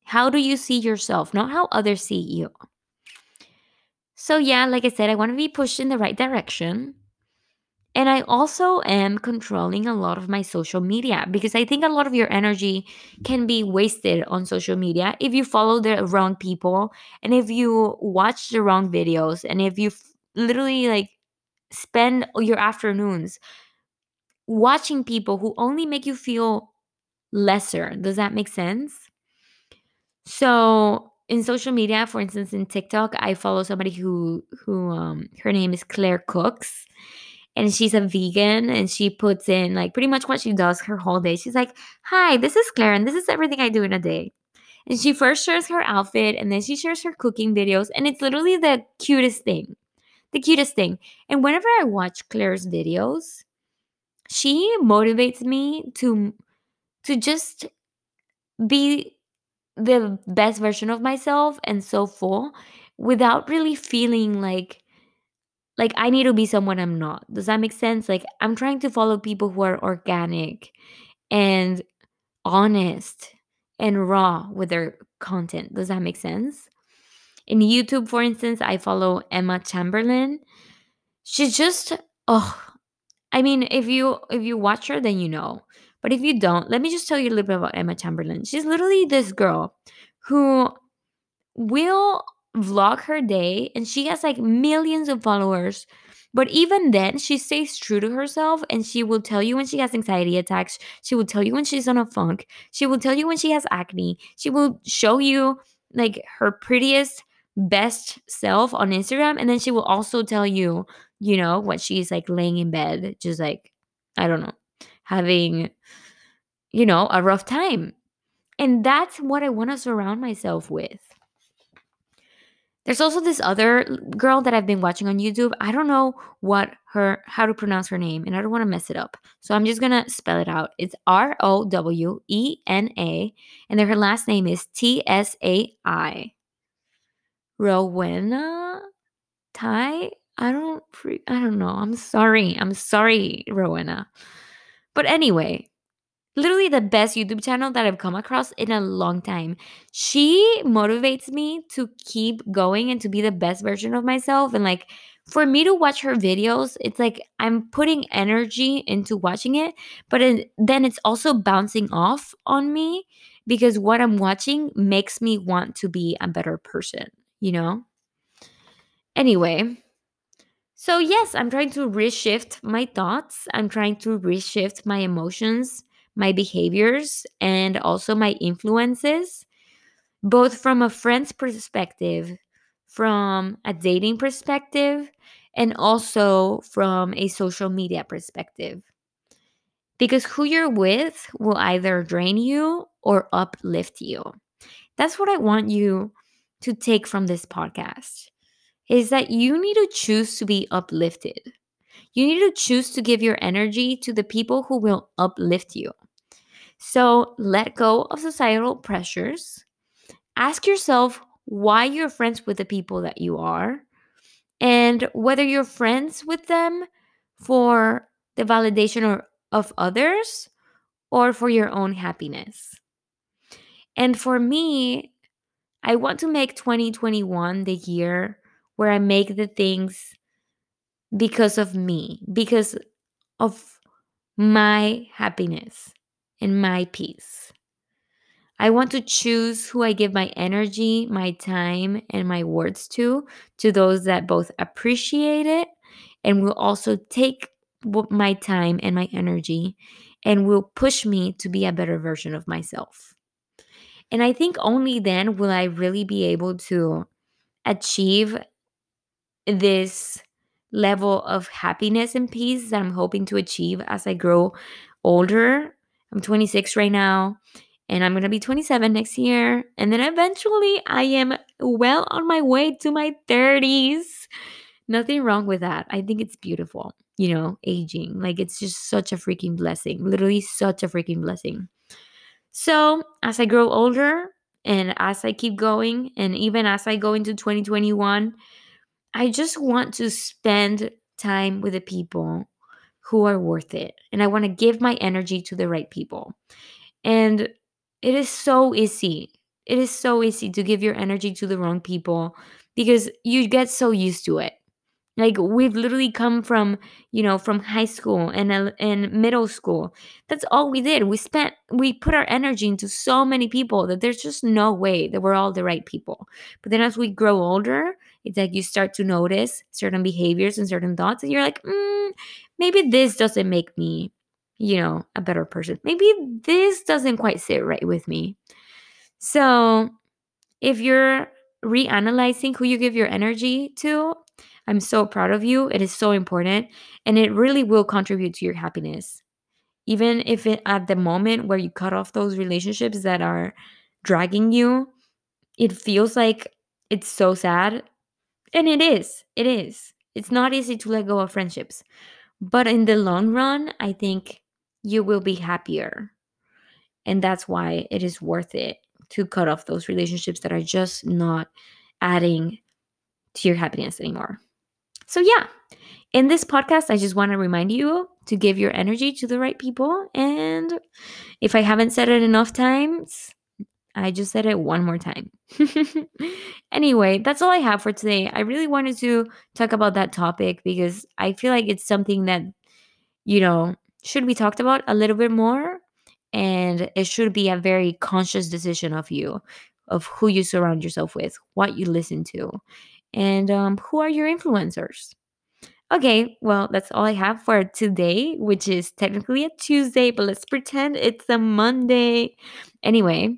how do you see yourself, not how others see you? So, yeah, like I said, I want to be pushed in the right direction. And I also am controlling a lot of my social media because I think a lot of your energy can be wasted on social media if you follow the wrong people and if you watch the wrong videos and if you f- literally like spend your afternoons watching people who only make you feel lesser. Does that make sense? So in social media, for instance, in TikTok, I follow somebody who who um her name is Claire Cooks. And she's a vegan and she puts in like pretty much what she does her whole day. She's like, Hi, this is Claire, and this is everything I do in a day. And she first shares her outfit and then she shares her cooking videos. And it's literally the cutest thing. The cutest thing. And whenever I watch Claire's videos, she motivates me to to just be the best version of myself and so full without really feeling like like I need to be someone I'm not. Does that make sense? Like I'm trying to follow people who are organic and honest and raw with their content. Does that make sense? In YouTube, for instance, I follow Emma Chamberlain. She's just oh, I mean, if you if you watch her, then you know. But if you don't, let me just tell you a little bit about Emma Chamberlain. She's literally this girl who will vlog her day and she has like millions of followers. But even then, she stays true to herself and she will tell you when she has anxiety attacks. She will tell you when she's on a funk. She will tell you when she has acne. She will show you like her prettiest, best self on Instagram. And then she will also tell you, you know, what she's like laying in bed, just like, I don't know, having, you know, a rough time. And that's what I want to surround myself with. There's also this other girl that I've been watching on YouTube. I don't know what her how to pronounce her name and I don't want to mess it up. So I'm just going to spell it out. It's R O W E N A and then her last name is T S A I. Rowena Tai? I don't I don't know. I'm sorry. I'm sorry, Rowena. But anyway, literally the best YouTube channel that I've come across in a long time. She motivates me to keep going and to be the best version of myself. And like for me to watch her videos, it's like I'm putting energy into watching it, but it, then it's also bouncing off on me because what I'm watching makes me want to be a better person, you know? Anyway, so yes, I'm trying to reshift my thoughts. I'm trying to reshift my emotions my behaviors and also my influences, both from a friend's perspective, from a dating perspective, and also from a social media perspective. Because who you're with will either drain you or uplift you. That's what I want you to take from this podcast is that you need to choose to be uplifted. You need to choose to give your energy to the people who will uplift you. So let go of societal pressures. Ask yourself why you're friends with the people that you are and whether you're friends with them for the validation or, of others or for your own happiness. And for me, I want to make 2021 the year where I make the things because of me, because of my happiness and my peace. I want to choose who I give my energy, my time, and my words to, to those that both appreciate it and will also take my time and my energy and will push me to be a better version of myself. And I think only then will I really be able to achieve this level of happiness and peace that I'm hoping to achieve as I grow older I'm 26 right now, and I'm going to be 27 next year. And then eventually I am well on my way to my 30s. Nothing wrong with that. I think it's beautiful, you know, aging. Like it's just such a freaking blessing. Literally, such a freaking blessing. So, as I grow older and as I keep going, and even as I go into 2021, I just want to spend time with the people who are worth it. And I want to give my energy to the right people. And it is so easy. It is so easy to give your energy to the wrong people because you get so used to it. Like we've literally come from, you know, from high school and and middle school. That's all we did. We spent we put our energy into so many people that there's just no way that we're all the right people. But then as we grow older, it's like you start to notice certain behaviors and certain thoughts and you're like, mm, maybe this doesn't make me you know, a better person. Maybe this doesn't quite sit right with me. So, if you're reanalyzing who you give your energy to, I'm so proud of you. It is so important and it really will contribute to your happiness. Even if it, at the moment where you cut off those relationships that are dragging you, it feels like it's so sad. And it is. It is. It's not easy to let go of friendships. But in the long run, I think you will be happier. And that's why it is worth it to cut off those relationships that are just not adding to your happiness anymore. So, yeah, in this podcast, I just want to remind you to give your energy to the right people. And if I haven't said it enough times, I just said it one more time. (laughs) anyway, that's all I have for today. I really wanted to talk about that topic because I feel like it's something that, you know, should be talked about a little bit more. And it should be a very conscious decision of you, of who you surround yourself with, what you listen to, and um, who are your influencers. Okay, well, that's all I have for today, which is technically a Tuesday, but let's pretend it's a Monday. Anyway,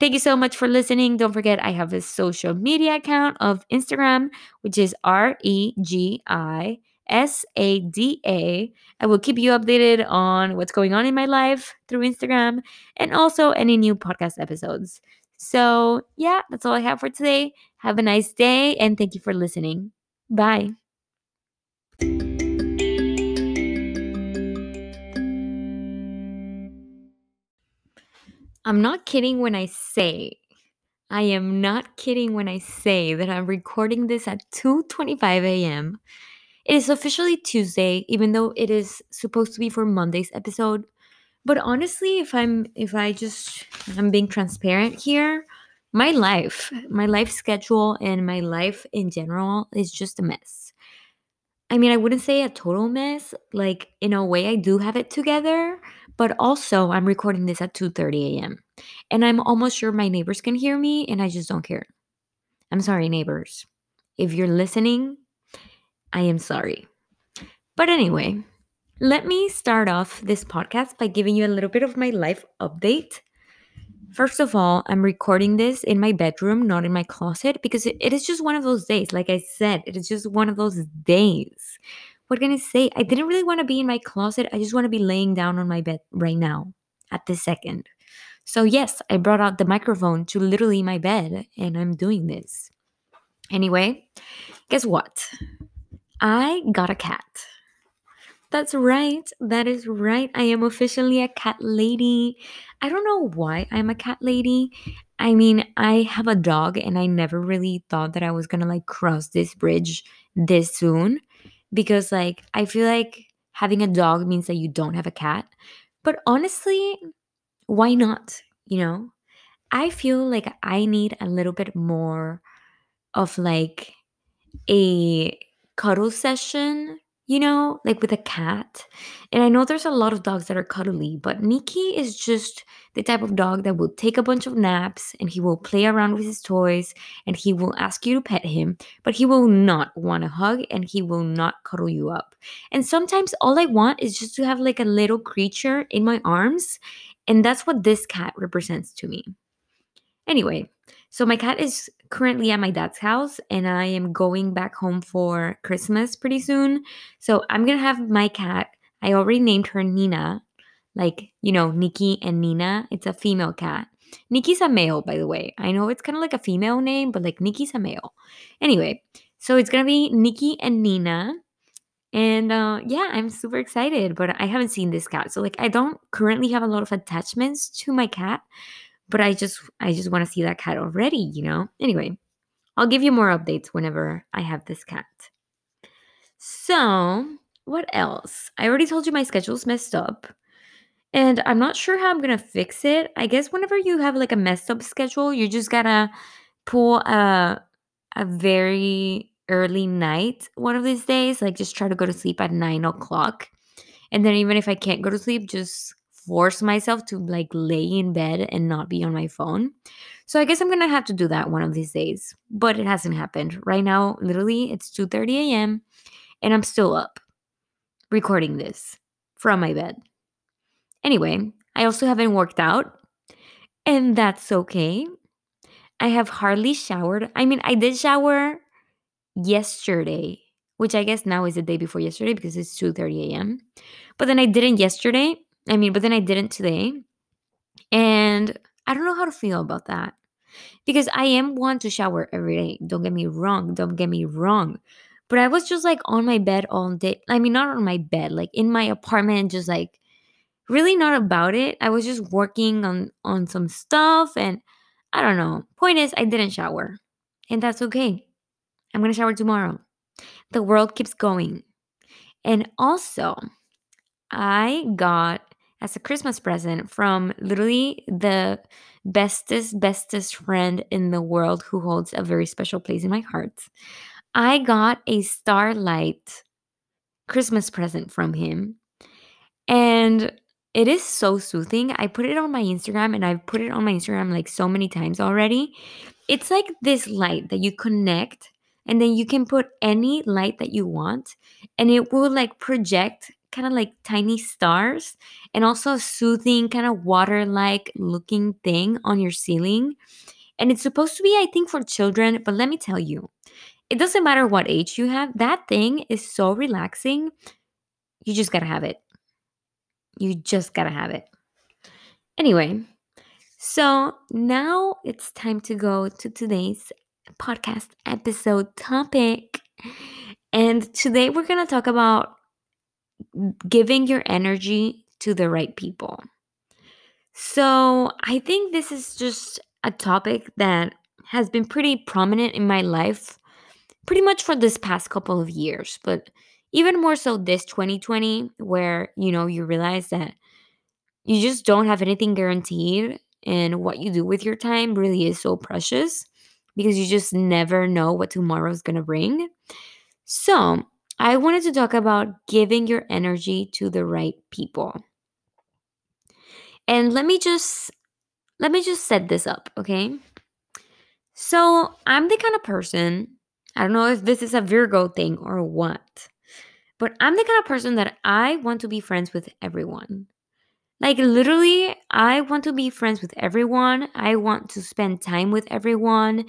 thank you so much for listening. Don't forget, I have a social media account of Instagram, which is R E G I S A D A. I will keep you updated on what's going on in my life through Instagram and also any new podcast episodes. So, yeah, that's all I have for today. Have a nice day and thank you for listening. Bye. I'm not kidding when I say I am not kidding when I say that I'm recording this at 2:25 a.m. It is officially Tuesday even though it is supposed to be for Monday's episode. But honestly, if I'm if I just I'm being transparent here, my life, my life schedule and my life in general is just a mess. I mean, I wouldn't say a total mess. Like in a way I do have it together, but also I'm recording this at 2:30 a.m. And I'm almost sure my neighbors can hear me and I just don't care. I'm sorry neighbors. If you're listening, I am sorry. But anyway, let me start off this podcast by giving you a little bit of my life update. First of all, I'm recording this in my bedroom, not in my closet, because it, is just one of those days. Like I said, it is just one of those days. What can I say? I didn't really want to be in my closet. I just want to be laying down on my bed right now at this second. So, yes, I brought out the microphone to literally my bed and I'm doing this. Anyway, guess what? I got a cat. That's right. That is right. I am officially a cat lady. I don't know why I'm a cat lady. I mean, I have a dog and I never really thought that I was going to like cross this bridge this soon because like I feel like having a dog means that you don't have a cat. But honestly, why not? You know? I feel like I need a little bit more of like a cuddle session you know, like with a cat. And I know there's a lot of dogs that are cuddly, but Nikki is just the type of dog that will take a bunch of naps and he will play around with his toys and he will ask you to pet him, but he will not want a hug and he will not cuddle you up. And sometimes all I want is just to have like a little creature in my arms. And that's what this cat represents to me. Anyway, so my cat is currently at my dad's house and I am going back home for Christmas pretty soon. So I'm going to have my cat. I already named her Nina, like, you know, Nikki and Nina. It's a female cat. Nikki's a male, by the way. I know it's kind of like a female name, but like Nikki's a male. Anyway, so it's going to be Nikki and Nina. And uh, yeah, I'm super excited, but I haven't seen this cat. So like I don't currently have a lot of attachments to my cat, but I just I just want to see that cat already, you know? Anyway, I'll give you more updates whenever I have this cat. So, what else? I already told you my schedule's messed up. And I'm not sure how I'm going to fix it. I guess whenever you have like a messed up schedule, you just got to pull a a very early night one of these days. Like just try to go to sleep at nine o'clock. And then even if I can't go to sleep, just force myself to like lay in bed and not be on my phone. So I guess I'm gonna have to do that one of these days. But it hasn't happened. Right now, literally, it's 2:30 a.m. and I'm still up recording this from my bed. Anyway, I also haven't worked out, and that's okay. I have hardly showered. I mean, I did shower yesterday, which I guess now is the day before yesterday because it's 2:30 a.m. But then I didn't yesterday. I mean, but then I didn't today. And I don't know how to feel about that. Because I am one to shower every day. Don't get me wrong. Don't get me wrong. But I was just like on my bed all day. I mean, not on my bed, like in my apartment, just like really not about it. I was just working on on some stuff and I don't know. Point is, I didn't shower. And that's okay. I'm going to shower tomorrow. The world keeps going. And also, I got as a Christmas present from literally the bestest, bestest friend in the world who holds a very special place in my heart. I got a starlight Christmas present from him. And it is so soothing. I put it on my Instagram and I've put it on my Instagram like so many times already. It's like this light that you connect and then you can put any light that you want and it will like project kind of like tiny stars and also a soothing kind of water like looking thing on your ceiling. And it's supposed to be, I think, for children, but let me tell you, it doesn't matter what age you have, that thing is so relaxing. You just gotta have it. You just gotta have it. Anyway, so now it's time to go to today's podcast episode topic. And today we're gonna talk about giving your energy to the right people. So I think this is just a topic that has been pretty prominent in my life pretty much for this past couple of years, but even more so this 2020 where, you know, you realize that you just don't have anything guaranteed and what you do with your time really is so precious because you just never know what tomorrow's going to bring. So, I wanted to talk about giving your energy to the right people. And let me just let me just set this up, okay? So, I'm the kind of person, I don't know if this is a Virgo thing or what, but I'm the kind of person that I want to be friends with everyone. Like, literally, I want to be friends with everyone. I want to spend time with everyone.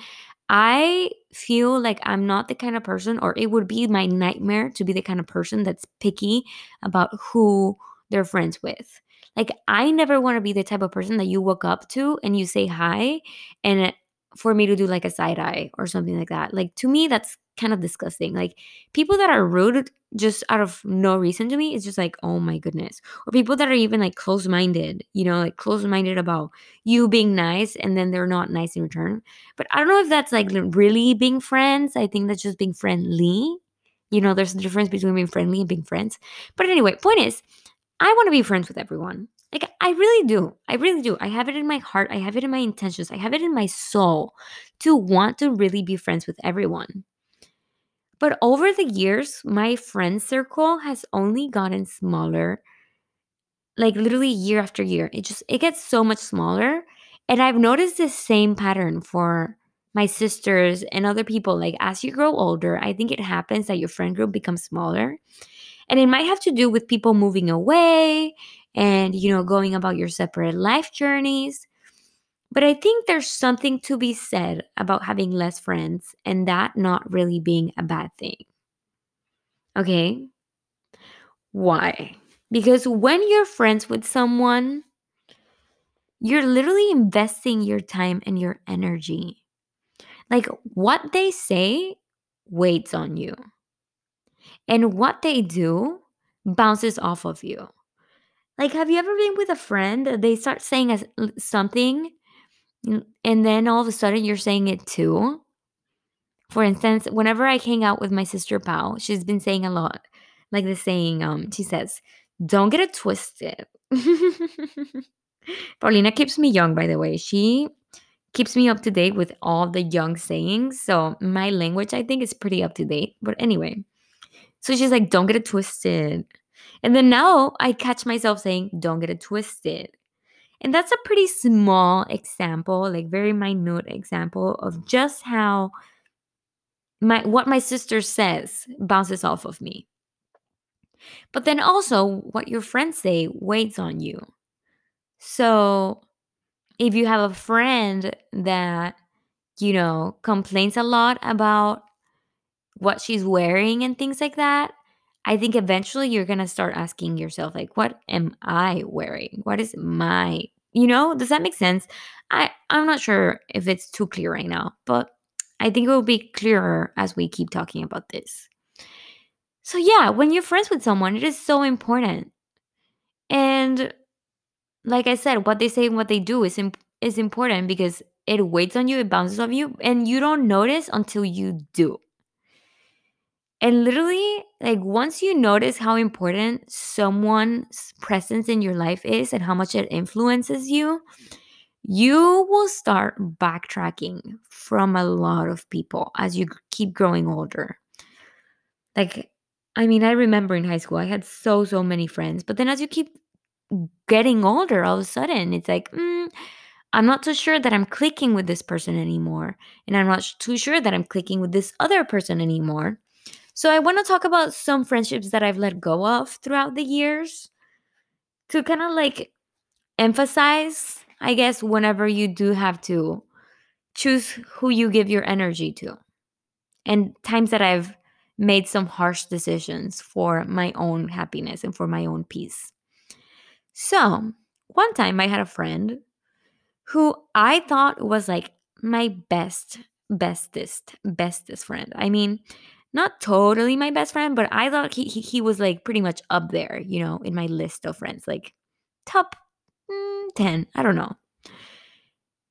I feel like I'm not the kind of person, or it would be my nightmare to be the kind of person that's picky about who they're friends with. Like, I never want to be the type of person that you walk up to and you say hi, and for me to do like a side eye or something like that. Like, to me, that's kind of disgusting. Like, people that are rude just out of no reason to me, it's just like, oh my goodness. Or people that are even like close minded, you know, like close minded about you being nice and then they're not nice in return. But I don't know if that's like really being friends. I think that's just being friendly. You know, there's a difference between being friendly and being friends. But anyway, point is, I want to be friends with everyone. Like, I really do. I really do. I have it in my heart. I have it in my intentions. I have it in my soul to want to really be friends with everyone. But over the years, my friend circle has only gotten smaller. Like literally year after year. It just it gets so much smaller. And I've noticed the same pattern for my sisters and other people. Like as you grow older, I think it happens that your friend group becomes smaller. And it might have to do with people moving away and you know going about your separate life journeys. But I think there's something to be said about having less friends and that not really being a bad thing. Okay? Why? Because when you're friends with someone, you're literally investing your time and your energy. Like what they say waits on you, and what they do bounces off of you. Like, have you ever been with a friend? They start saying something and then all of a sudden you're saying it too. For instance, whenever I hang out with my sister Pau, she's been saying a lot, like the saying, um, she says, don't get it twisted. (laughs) Paulina keeps me young, by the way. She keeps me up to date with all the young sayings. So my language, I think, is pretty up to date. But anyway, so she's like, don't get it twisted. And then now I catch myself saying, don't get it twisted. And that's a pretty small example, like very minute example of just how my what my sister says bounces off of me. But then also what your friends say weighs on you. So if you have a friend that, you know, complains a lot about what she's wearing and things like that, I think eventually you're going to start asking yourself, like, what am I wearing? What is my, you know, does that make sense? I, I'm not sure if it's too clear right now, but I think it will be clearer as we keep talking about this. So, yeah, when you're friends with someone, it is so important. And like I said, what they say and what they do is, imp- is important because it waits on you, it bounces off you, and you don't notice until you do. And literally, like once you notice how important someone's presence in your life is and how much it influences you, you will start backtracking from a lot of people as you keep growing older. Like, I mean, I remember in high school, I had so, so many friends, but then as you keep getting older, all of a sudden, it's like, mm, I'm not so sure that I'm clicking with this person anymore. And I'm not too sure that I'm clicking with this other person anymore. So I want to talk about some friendships that I've let go of throughout the years to kind of like emphasize, I guess, whenever you do have to choose who you give your energy to. And times that I've made some harsh decisions for my own happiness and for my own peace. So, one time I had a friend who I thought was like my best, bestest, bestest friend. I mean, not totally my best friend, but I thought he, he, he was like pretty much up there, you know, in my list of friends, like top mm, 10. I don't know.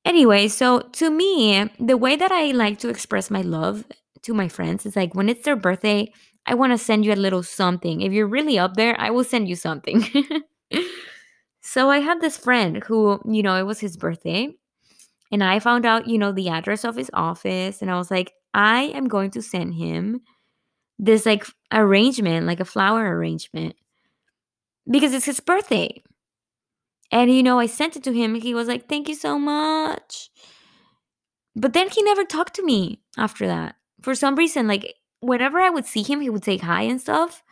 Anyway, so to me, the way that I like to express my love to my friends is like when it's their birthday, I want to send you a little something. If you're really up there, I will send you something. (laughs) so I had this friend who, you know, it was his birthday. And I found out, you know, the address of his office. And I was like, I am going to send him this like arrangement, like a flower arrangement, because it's his birthday. And you know, I sent it to him. He was like, Thank you so much. But then he never talked to me after that. For some reason, like whenever I would see him, he would say hi and stuff.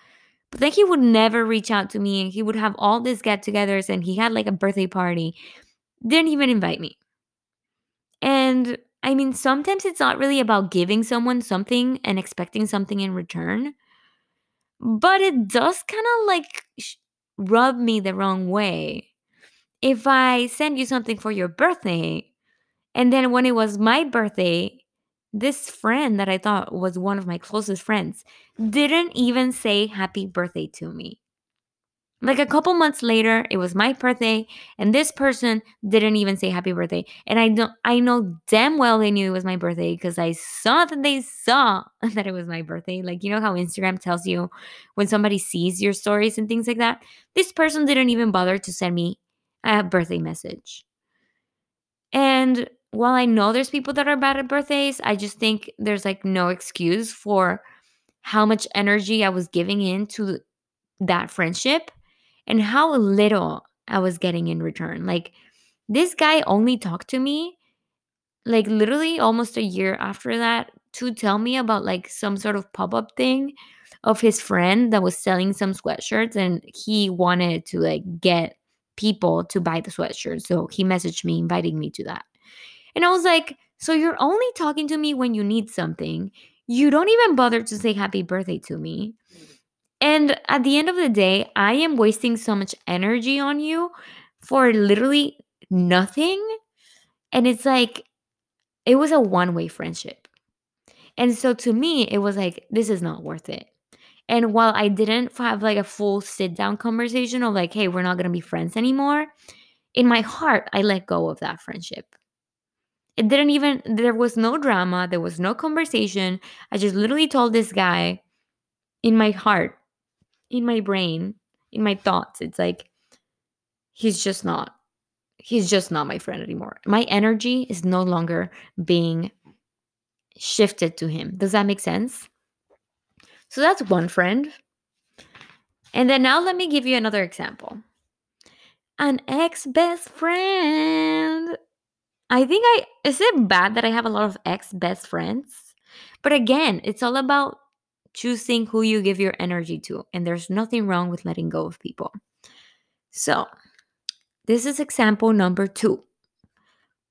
But then he would never reach out to me and he would have all these get togethers and he had like a birthday party. Didn't even invite me. And I mean, sometimes it's not really about giving someone something and expecting something in return, but it does kind of like rub me the wrong way. If I send you something for your birthday, and then when it was my birthday, this friend that I thought was one of my closest friends didn't even say happy birthday to me. Like a couple months later, it was my birthday, and this person didn't even say happy birthday. And I know I know damn well they knew it was my birthday because I saw that they saw (laughs) that it was my birthday. Like you know how Instagram tells you when somebody sees your stories and things like that. This person didn't even bother to send me a birthday message. And while I know there's people that are bad at birthdays, I just think there's like no excuse for how much energy I was giving into that friendship and how little I was getting in return. Like, this guy only talked to me, like, literally almost a year after that to tell me about like some sort of pop up thing of his friend that was selling some sweatshirts and he wanted to like get people to buy the sweatshirt. So he messaged me inviting me to that. And I was like, so you're only talking to me when you need something. You don't even bother to say happy birthday to me. And at the end of the day, I am wasting so much energy on you for literally nothing. And it's like, it was a one way friendship. And so to me, it was like, this is not worth it. And while I didn't have like a full sit down conversation of like, hey, we're not going to be friends anymore, in my heart, I let go of that friendship. It didn't even, there was no drama, there was no conversation. I just literally told this guy in my heart, in my brain, in my thoughts, it's like, he's just not, he's just not my friend anymore. My energy is no longer being shifted to him. Does that make sense? So that's one friend. And then now let me give you another example. An ex best friend. I think I, is it bad that I have a lot of ex best friends? But again, it's all about choosing who you give your energy to. And there's nothing wrong with letting go of people. So, this is example number two.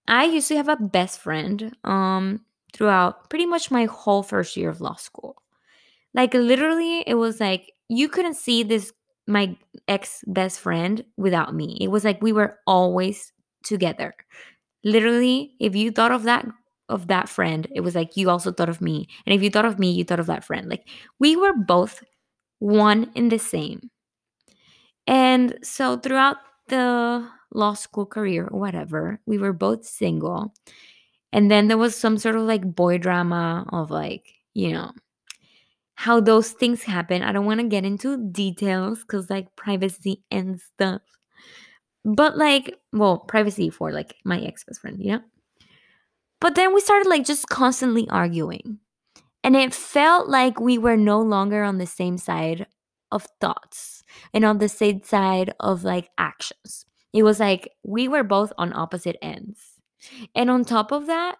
I used to have a best friend um throughout pretty much my whole first year of law school. Like literally it was like you couldn't see this my ex best friend without me. It was like we were always together. Literally, if you thought of that of that friend, it was like you also thought of me. And if you thought of me, you thought of that friend. Like we were both one in the same. And so throughout the law school career or whatever, we were both single. And then there was some sort of like boy drama of like, you know, how those things happen. I don't want to get into details because like privacy and stuff. But like, well, privacy for like my ex best friend, you know? But then we started like just constantly arguing. And it felt like we were no longer on the same side of thoughts and on the same side of like actions. It was like we were both on opposite ends. And on top of that,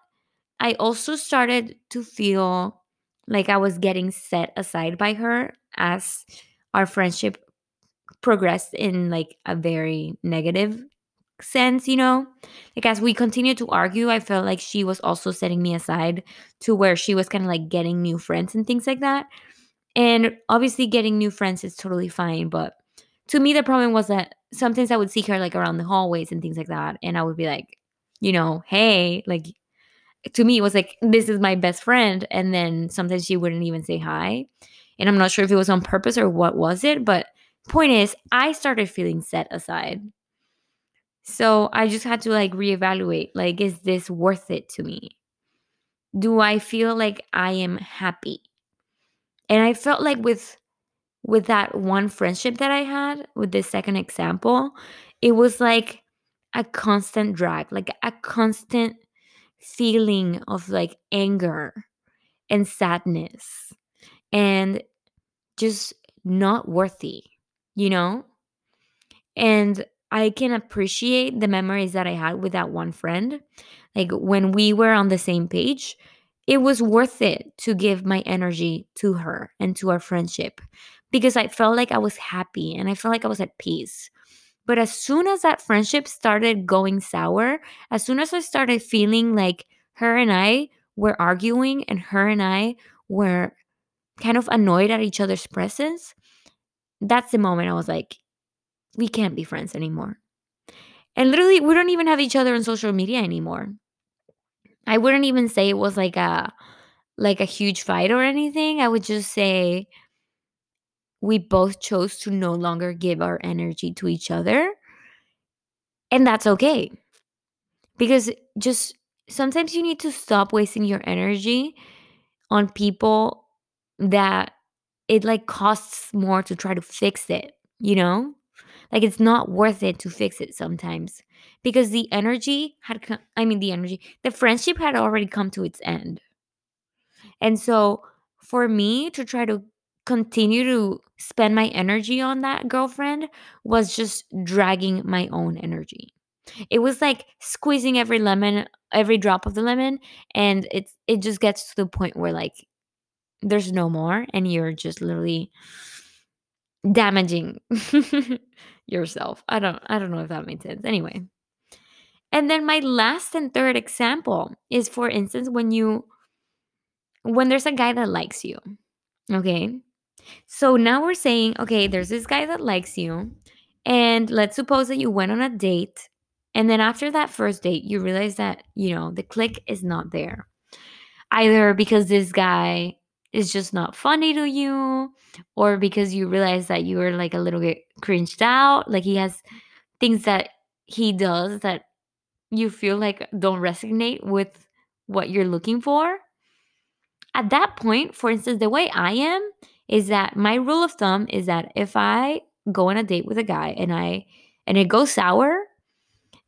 I also started to feel like I was getting set aside by her as our friendship progressed in like a very negative sense, you know? Like as we continued to argue, I felt like she was also setting me aside to where she was kind of like getting new friends and things like that. And obviously getting new friends is totally fine, but to me the problem was that sometimes I would see her like around the hallways and things like that and I would be like, you know, hey, like to me it was like this is my best friend and then sometimes she wouldn't even say hi. And I'm not sure if it was on purpose or what was it, but point is I started feeling set aside so I just had to like reevaluate like, is this worth it to me? Do I feel like I am happy? And I felt like with with that one friendship that I had with this second example, it was like a constant drag, like a constant feeling of like anger and sadness and just not worthy, you know? And I can appreciate the memories that I had with that one friend. Like when we were on the same page, it was worth it to give my energy to her and to our friendship because I felt like I was happy and I felt like I was at peace. But as soon as that friendship started going sour, as soon as I started feeling like her and I were arguing and her and I were kind of annoyed at each other's presence, that's the moment I was like, we can't be friends anymore. And literally, we don't even have each other on social media anymore. I wouldn't even say it was like a like a huge fight or anything. I would just say we both chose to no longer give our energy to each other. And that's okay. Because just sometimes you need to stop wasting your energy on people that it like costs more to try to fix it, you know? Like it's not worth it to fix it sometimes because the energy had come, I mean the energy, the friendship had already come to its end. And so for me to try to continue to spend my energy on that girlfriend was just dragging my own energy. It was like squeezing every lemon, every drop of the lemon and it's it just gets to the point where like there's no more and you're just literally damaging (laughs) yourself. I don't I don't know if that makes sense. Anyway. And then my last and third example is for instance when you when there's a guy that likes you. Okay? So now we're saying, okay, there's this guy that likes you and let's suppose that you went on a date and then after that first date you realize that, you know, the click is not there. Either because this guy is just not funny to you or because you realize that you are like a little bit cringed out like he has things that he does that you feel like don't resonate with what you're looking for at that point for instance the way i am is that my rule of thumb is that if i go on a date with a guy and i and it goes sour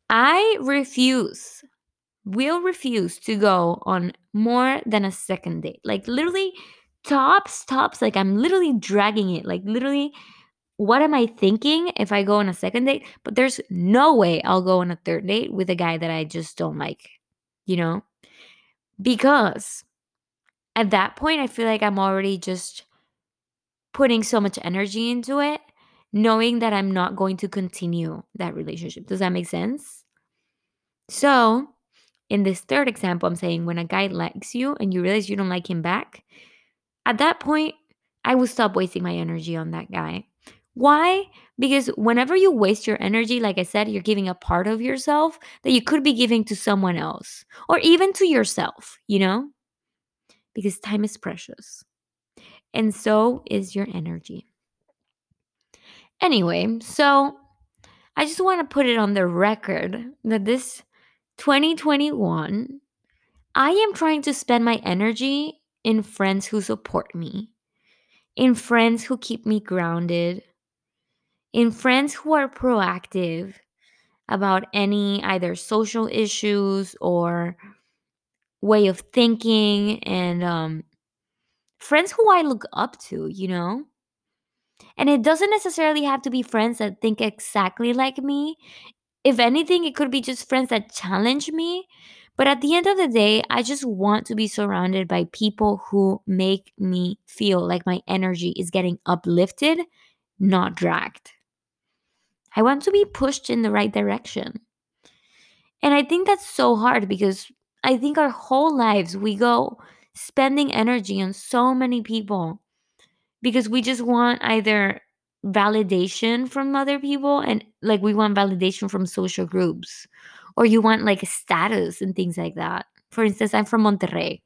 i refuse will refuse to go on more than a second date. Like literally tops, tops, like I'm literally dragging it. Like literally, what am I thinking if I go on a second date? But there's no way I'll go on a third date with a guy that I just don't like, you know? Because at that point, I feel like I'm already just putting so much energy into it knowing that I'm not going to continue that relationship. Does that make sense? So, in this third example, I'm saying when a guy likes you and you realize you don't like him back, at that point, I will stop wasting my energy on that guy. Why? Because whenever you waste your energy, like I said, you're giving a part of yourself that you could be giving to someone else or even to yourself, you know? Because time is precious. And so is your energy. Anyway, so I just want to put it on the record that this 2021, I am trying to spend my energy in friends who support me, in friends who keep me grounded, in friends who are proactive about any either social issues or way of thinking and um, friends who I look up to, you know? And it doesn't necessarily have to be friends that think exactly like me. If anything, it could be just friends that challenge me. But at the end of the day, I just want to be surrounded by people who make me feel like my energy is getting uplifted, not dragged. I want to be pushed in the right direction. And I think that's so hard because I think our whole lives we go spending energy on so many people because we just want either validation from other people and like we want validation from social groups or you want like status and things like that. For instance, I'm from Monterrey.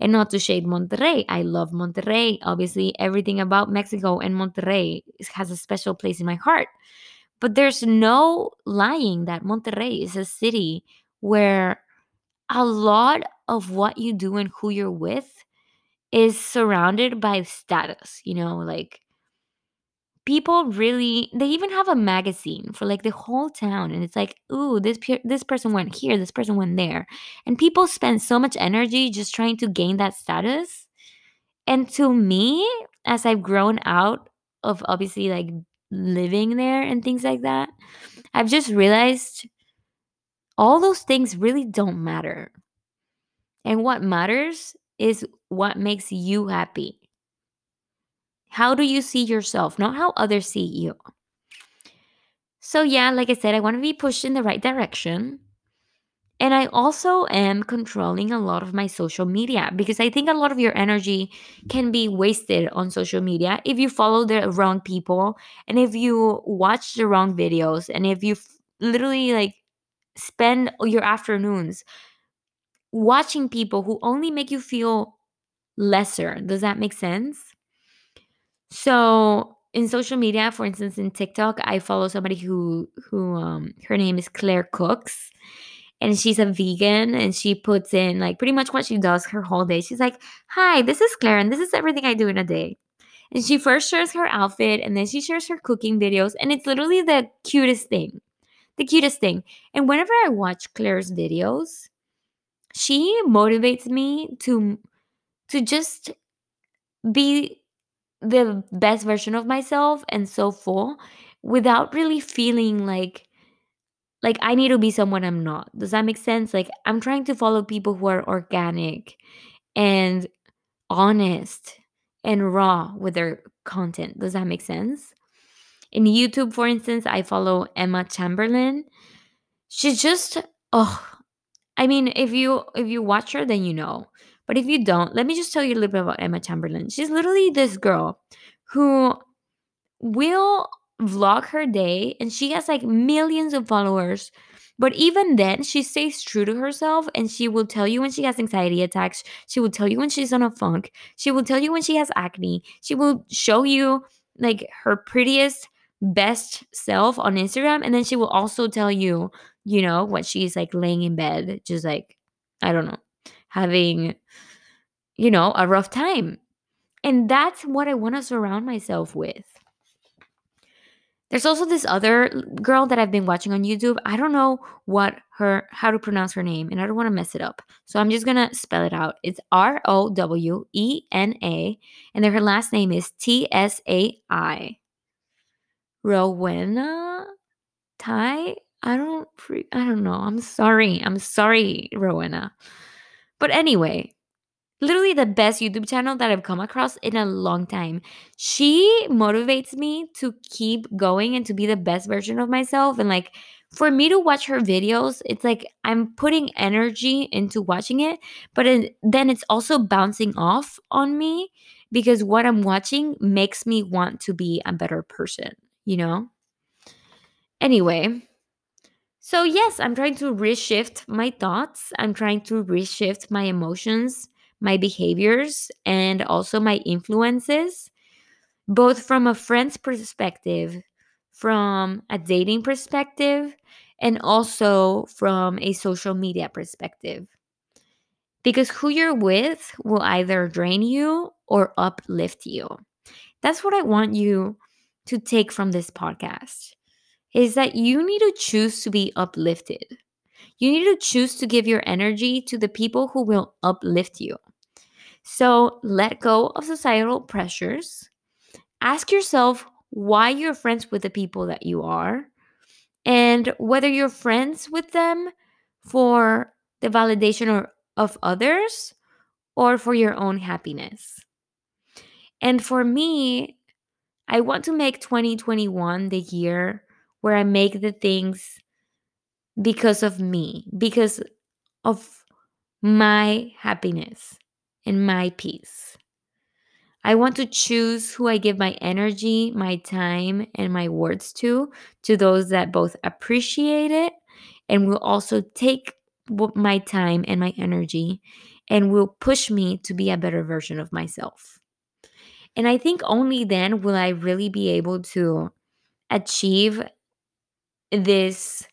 And not to shade Monterrey, I love Monterrey. Obviously, everything about Mexico and Monterrey has a special place in my heart. But there's no lying that Monterrey is a city where a lot of what you do and who you're with is surrounded by status, you know, like people really they even have a magazine for like the whole town and it's like, "Ooh, this pe- this person went here, this person went there." And people spend so much energy just trying to gain that status. And to me, as I've grown out of obviously like living there and things like that, I've just realized all those things really don't matter. And what matters is what makes you happy. How do you see yourself, not how others see you? So, yeah, like I said, I want to be pushed in the right direction. And I also am controlling a lot of my social media because I think a lot of your energy can be wasted on social media if you follow the wrong people and if you watch the wrong videos and if you f- literally like spend your afternoons watching people who only make you feel lesser. Does that make sense? So in social media, for instance, in TikTok, I follow somebody who who um her name is Claire Cooks. And she's a vegan and she puts in like pretty much what she does her whole day. She's like, Hi, this is Claire, and this is everything I do in a day. And she first shares her outfit and then she shares her cooking videos, and it's literally the cutest thing. The cutest thing. And whenever I watch Claire's videos, she motivates me to to just be the best version of myself and so full without really feeling like like I need to be someone I'm not. Does that make sense? Like I'm trying to follow people who are organic and honest and raw with their content. Does that make sense? In YouTube, for instance, I follow Emma Chamberlain. She's just oh, I mean, if you if you watch her, then you know. But if you don't, let me just tell you a little bit about Emma Chamberlain. She's literally this girl who will vlog her day and she has like millions of followers. But even then, she stays true to herself and she will tell you when she has anxiety attacks. She will tell you when she's on a funk. She will tell you when she has acne. She will show you like her prettiest, best self on Instagram. And then she will also tell you, you know, when she's like laying in bed, just like, I don't know, having, you know, a rough time. And that's what I want to surround myself with. There's also this other girl that I've been watching on YouTube. I don't know what her how to pronounce her name and I don't want to mess it up. So I'm just going to spell it out. It's R O W E N A and then her last name is T S A I. Rowena Tai? I don't I don't know. I'm sorry. I'm sorry, Rowena. But anyway, literally the best YouTube channel that I've come across in a long time. She motivates me to keep going and to be the best version of myself. And like for me to watch her videos, it's like I'm putting energy into watching it, but it, then it's also bouncing off on me because what I'm watching makes me want to be a better person, you know? Anyway, so yes, I'm trying to reshift my thoughts. I'm trying to reshift my emotions my behaviors and also my influences, both from a friend's perspective, from a dating perspective, and also from a social media perspective. Because who you're with will either drain you or uplift you. That's what I want you to take from this podcast is that you need to choose to be uplifted. You need to choose to give your energy to the people who will uplift you. So let go of societal pressures. Ask yourself why you're friends with the people that you are and whether you're friends with them for the validation or, of others or for your own happiness. And for me, I want to make 2021 the year where I make the things because of me, because of my happiness and my peace. I want to choose who I give my energy, my time, and my words to, to those that both appreciate it and will also take my time and my energy and will push me to be a better version of myself. And I think only then will I really be able to achieve this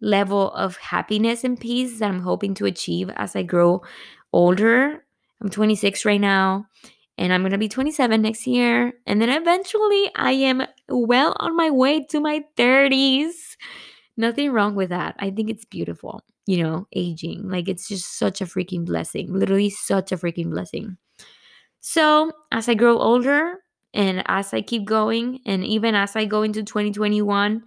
level of happiness and peace that I'm hoping to achieve as I grow older I'm 26 right now, and I'm going to be 27 next year. And then eventually I am well on my way to my 30s. Nothing wrong with that. I think it's beautiful, you know, aging. Like it's just such a freaking blessing. Literally, such a freaking blessing. So, as I grow older and as I keep going, and even as I go into 2021,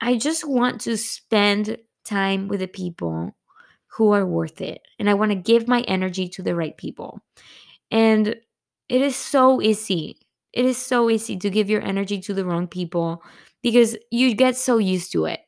I just want to spend time with the people who are worth it. And I want to give my energy to the right people. And it is so easy. It is so easy to give your energy to the wrong people because you get so used to it.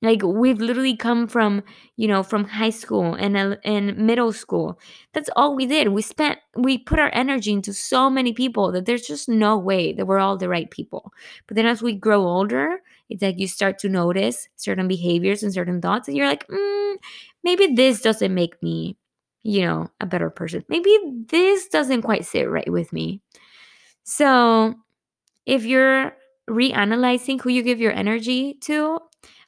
Like we've literally come from, you know, from high school and and middle school. That's all we did. We spent we put our energy into so many people that there's just no way that we're all the right people. But then as we grow older, it's like you start to notice certain behaviors and certain thoughts and you're like, mm, maybe this doesn't make me, you know, a better person. Maybe this doesn't quite sit right with me. So, if you're reanalyzing who you give your energy to,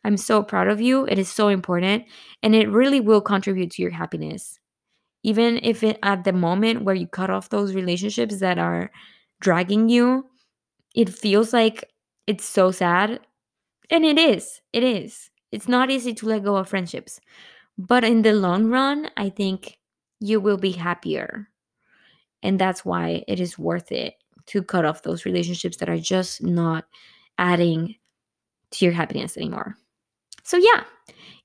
I'm so proud of you. It is so important and it really will contribute to your happiness. Even if it, at the moment where you cut off those relationships that are dragging you, it feels like it's so sad. And it is. It is. It's not easy to let go of friendships. But in the long run, I think you will be happier. And that's why it is worth it to cut off those relationships that are just not adding to your happiness anymore. So, yeah,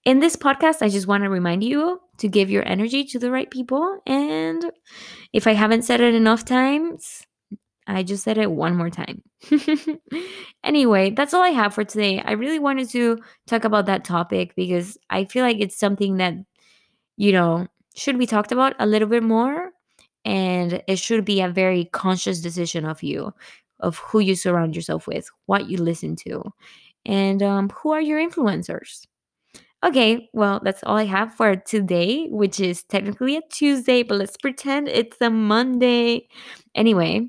in this podcast, I just want to remind you to give your energy to the right people. And if I haven't said it enough times, I just said it one more time. (laughs) anyway, that's all I have for today. I really wanted to talk about that topic because I feel like it's something that, you know, should be talked about a little bit more. And it should be a very conscious decision of you, of who you surround yourself with, what you listen to, and um, who are your influencers. Okay, well, that's all I have for today, which is technically a Tuesday, but let's pretend it's a Monday. Anyway,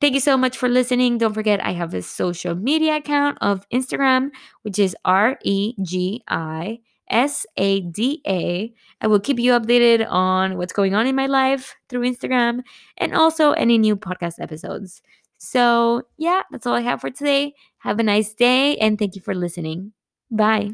Thank you so much for listening. Don't forget, I have a social media account of Instagram, which is R E G I S A D A. I will keep you updated on what's going on in my life through Instagram and also any new podcast episodes. So, yeah, that's all I have for today. Have a nice day and thank you for listening. Bye.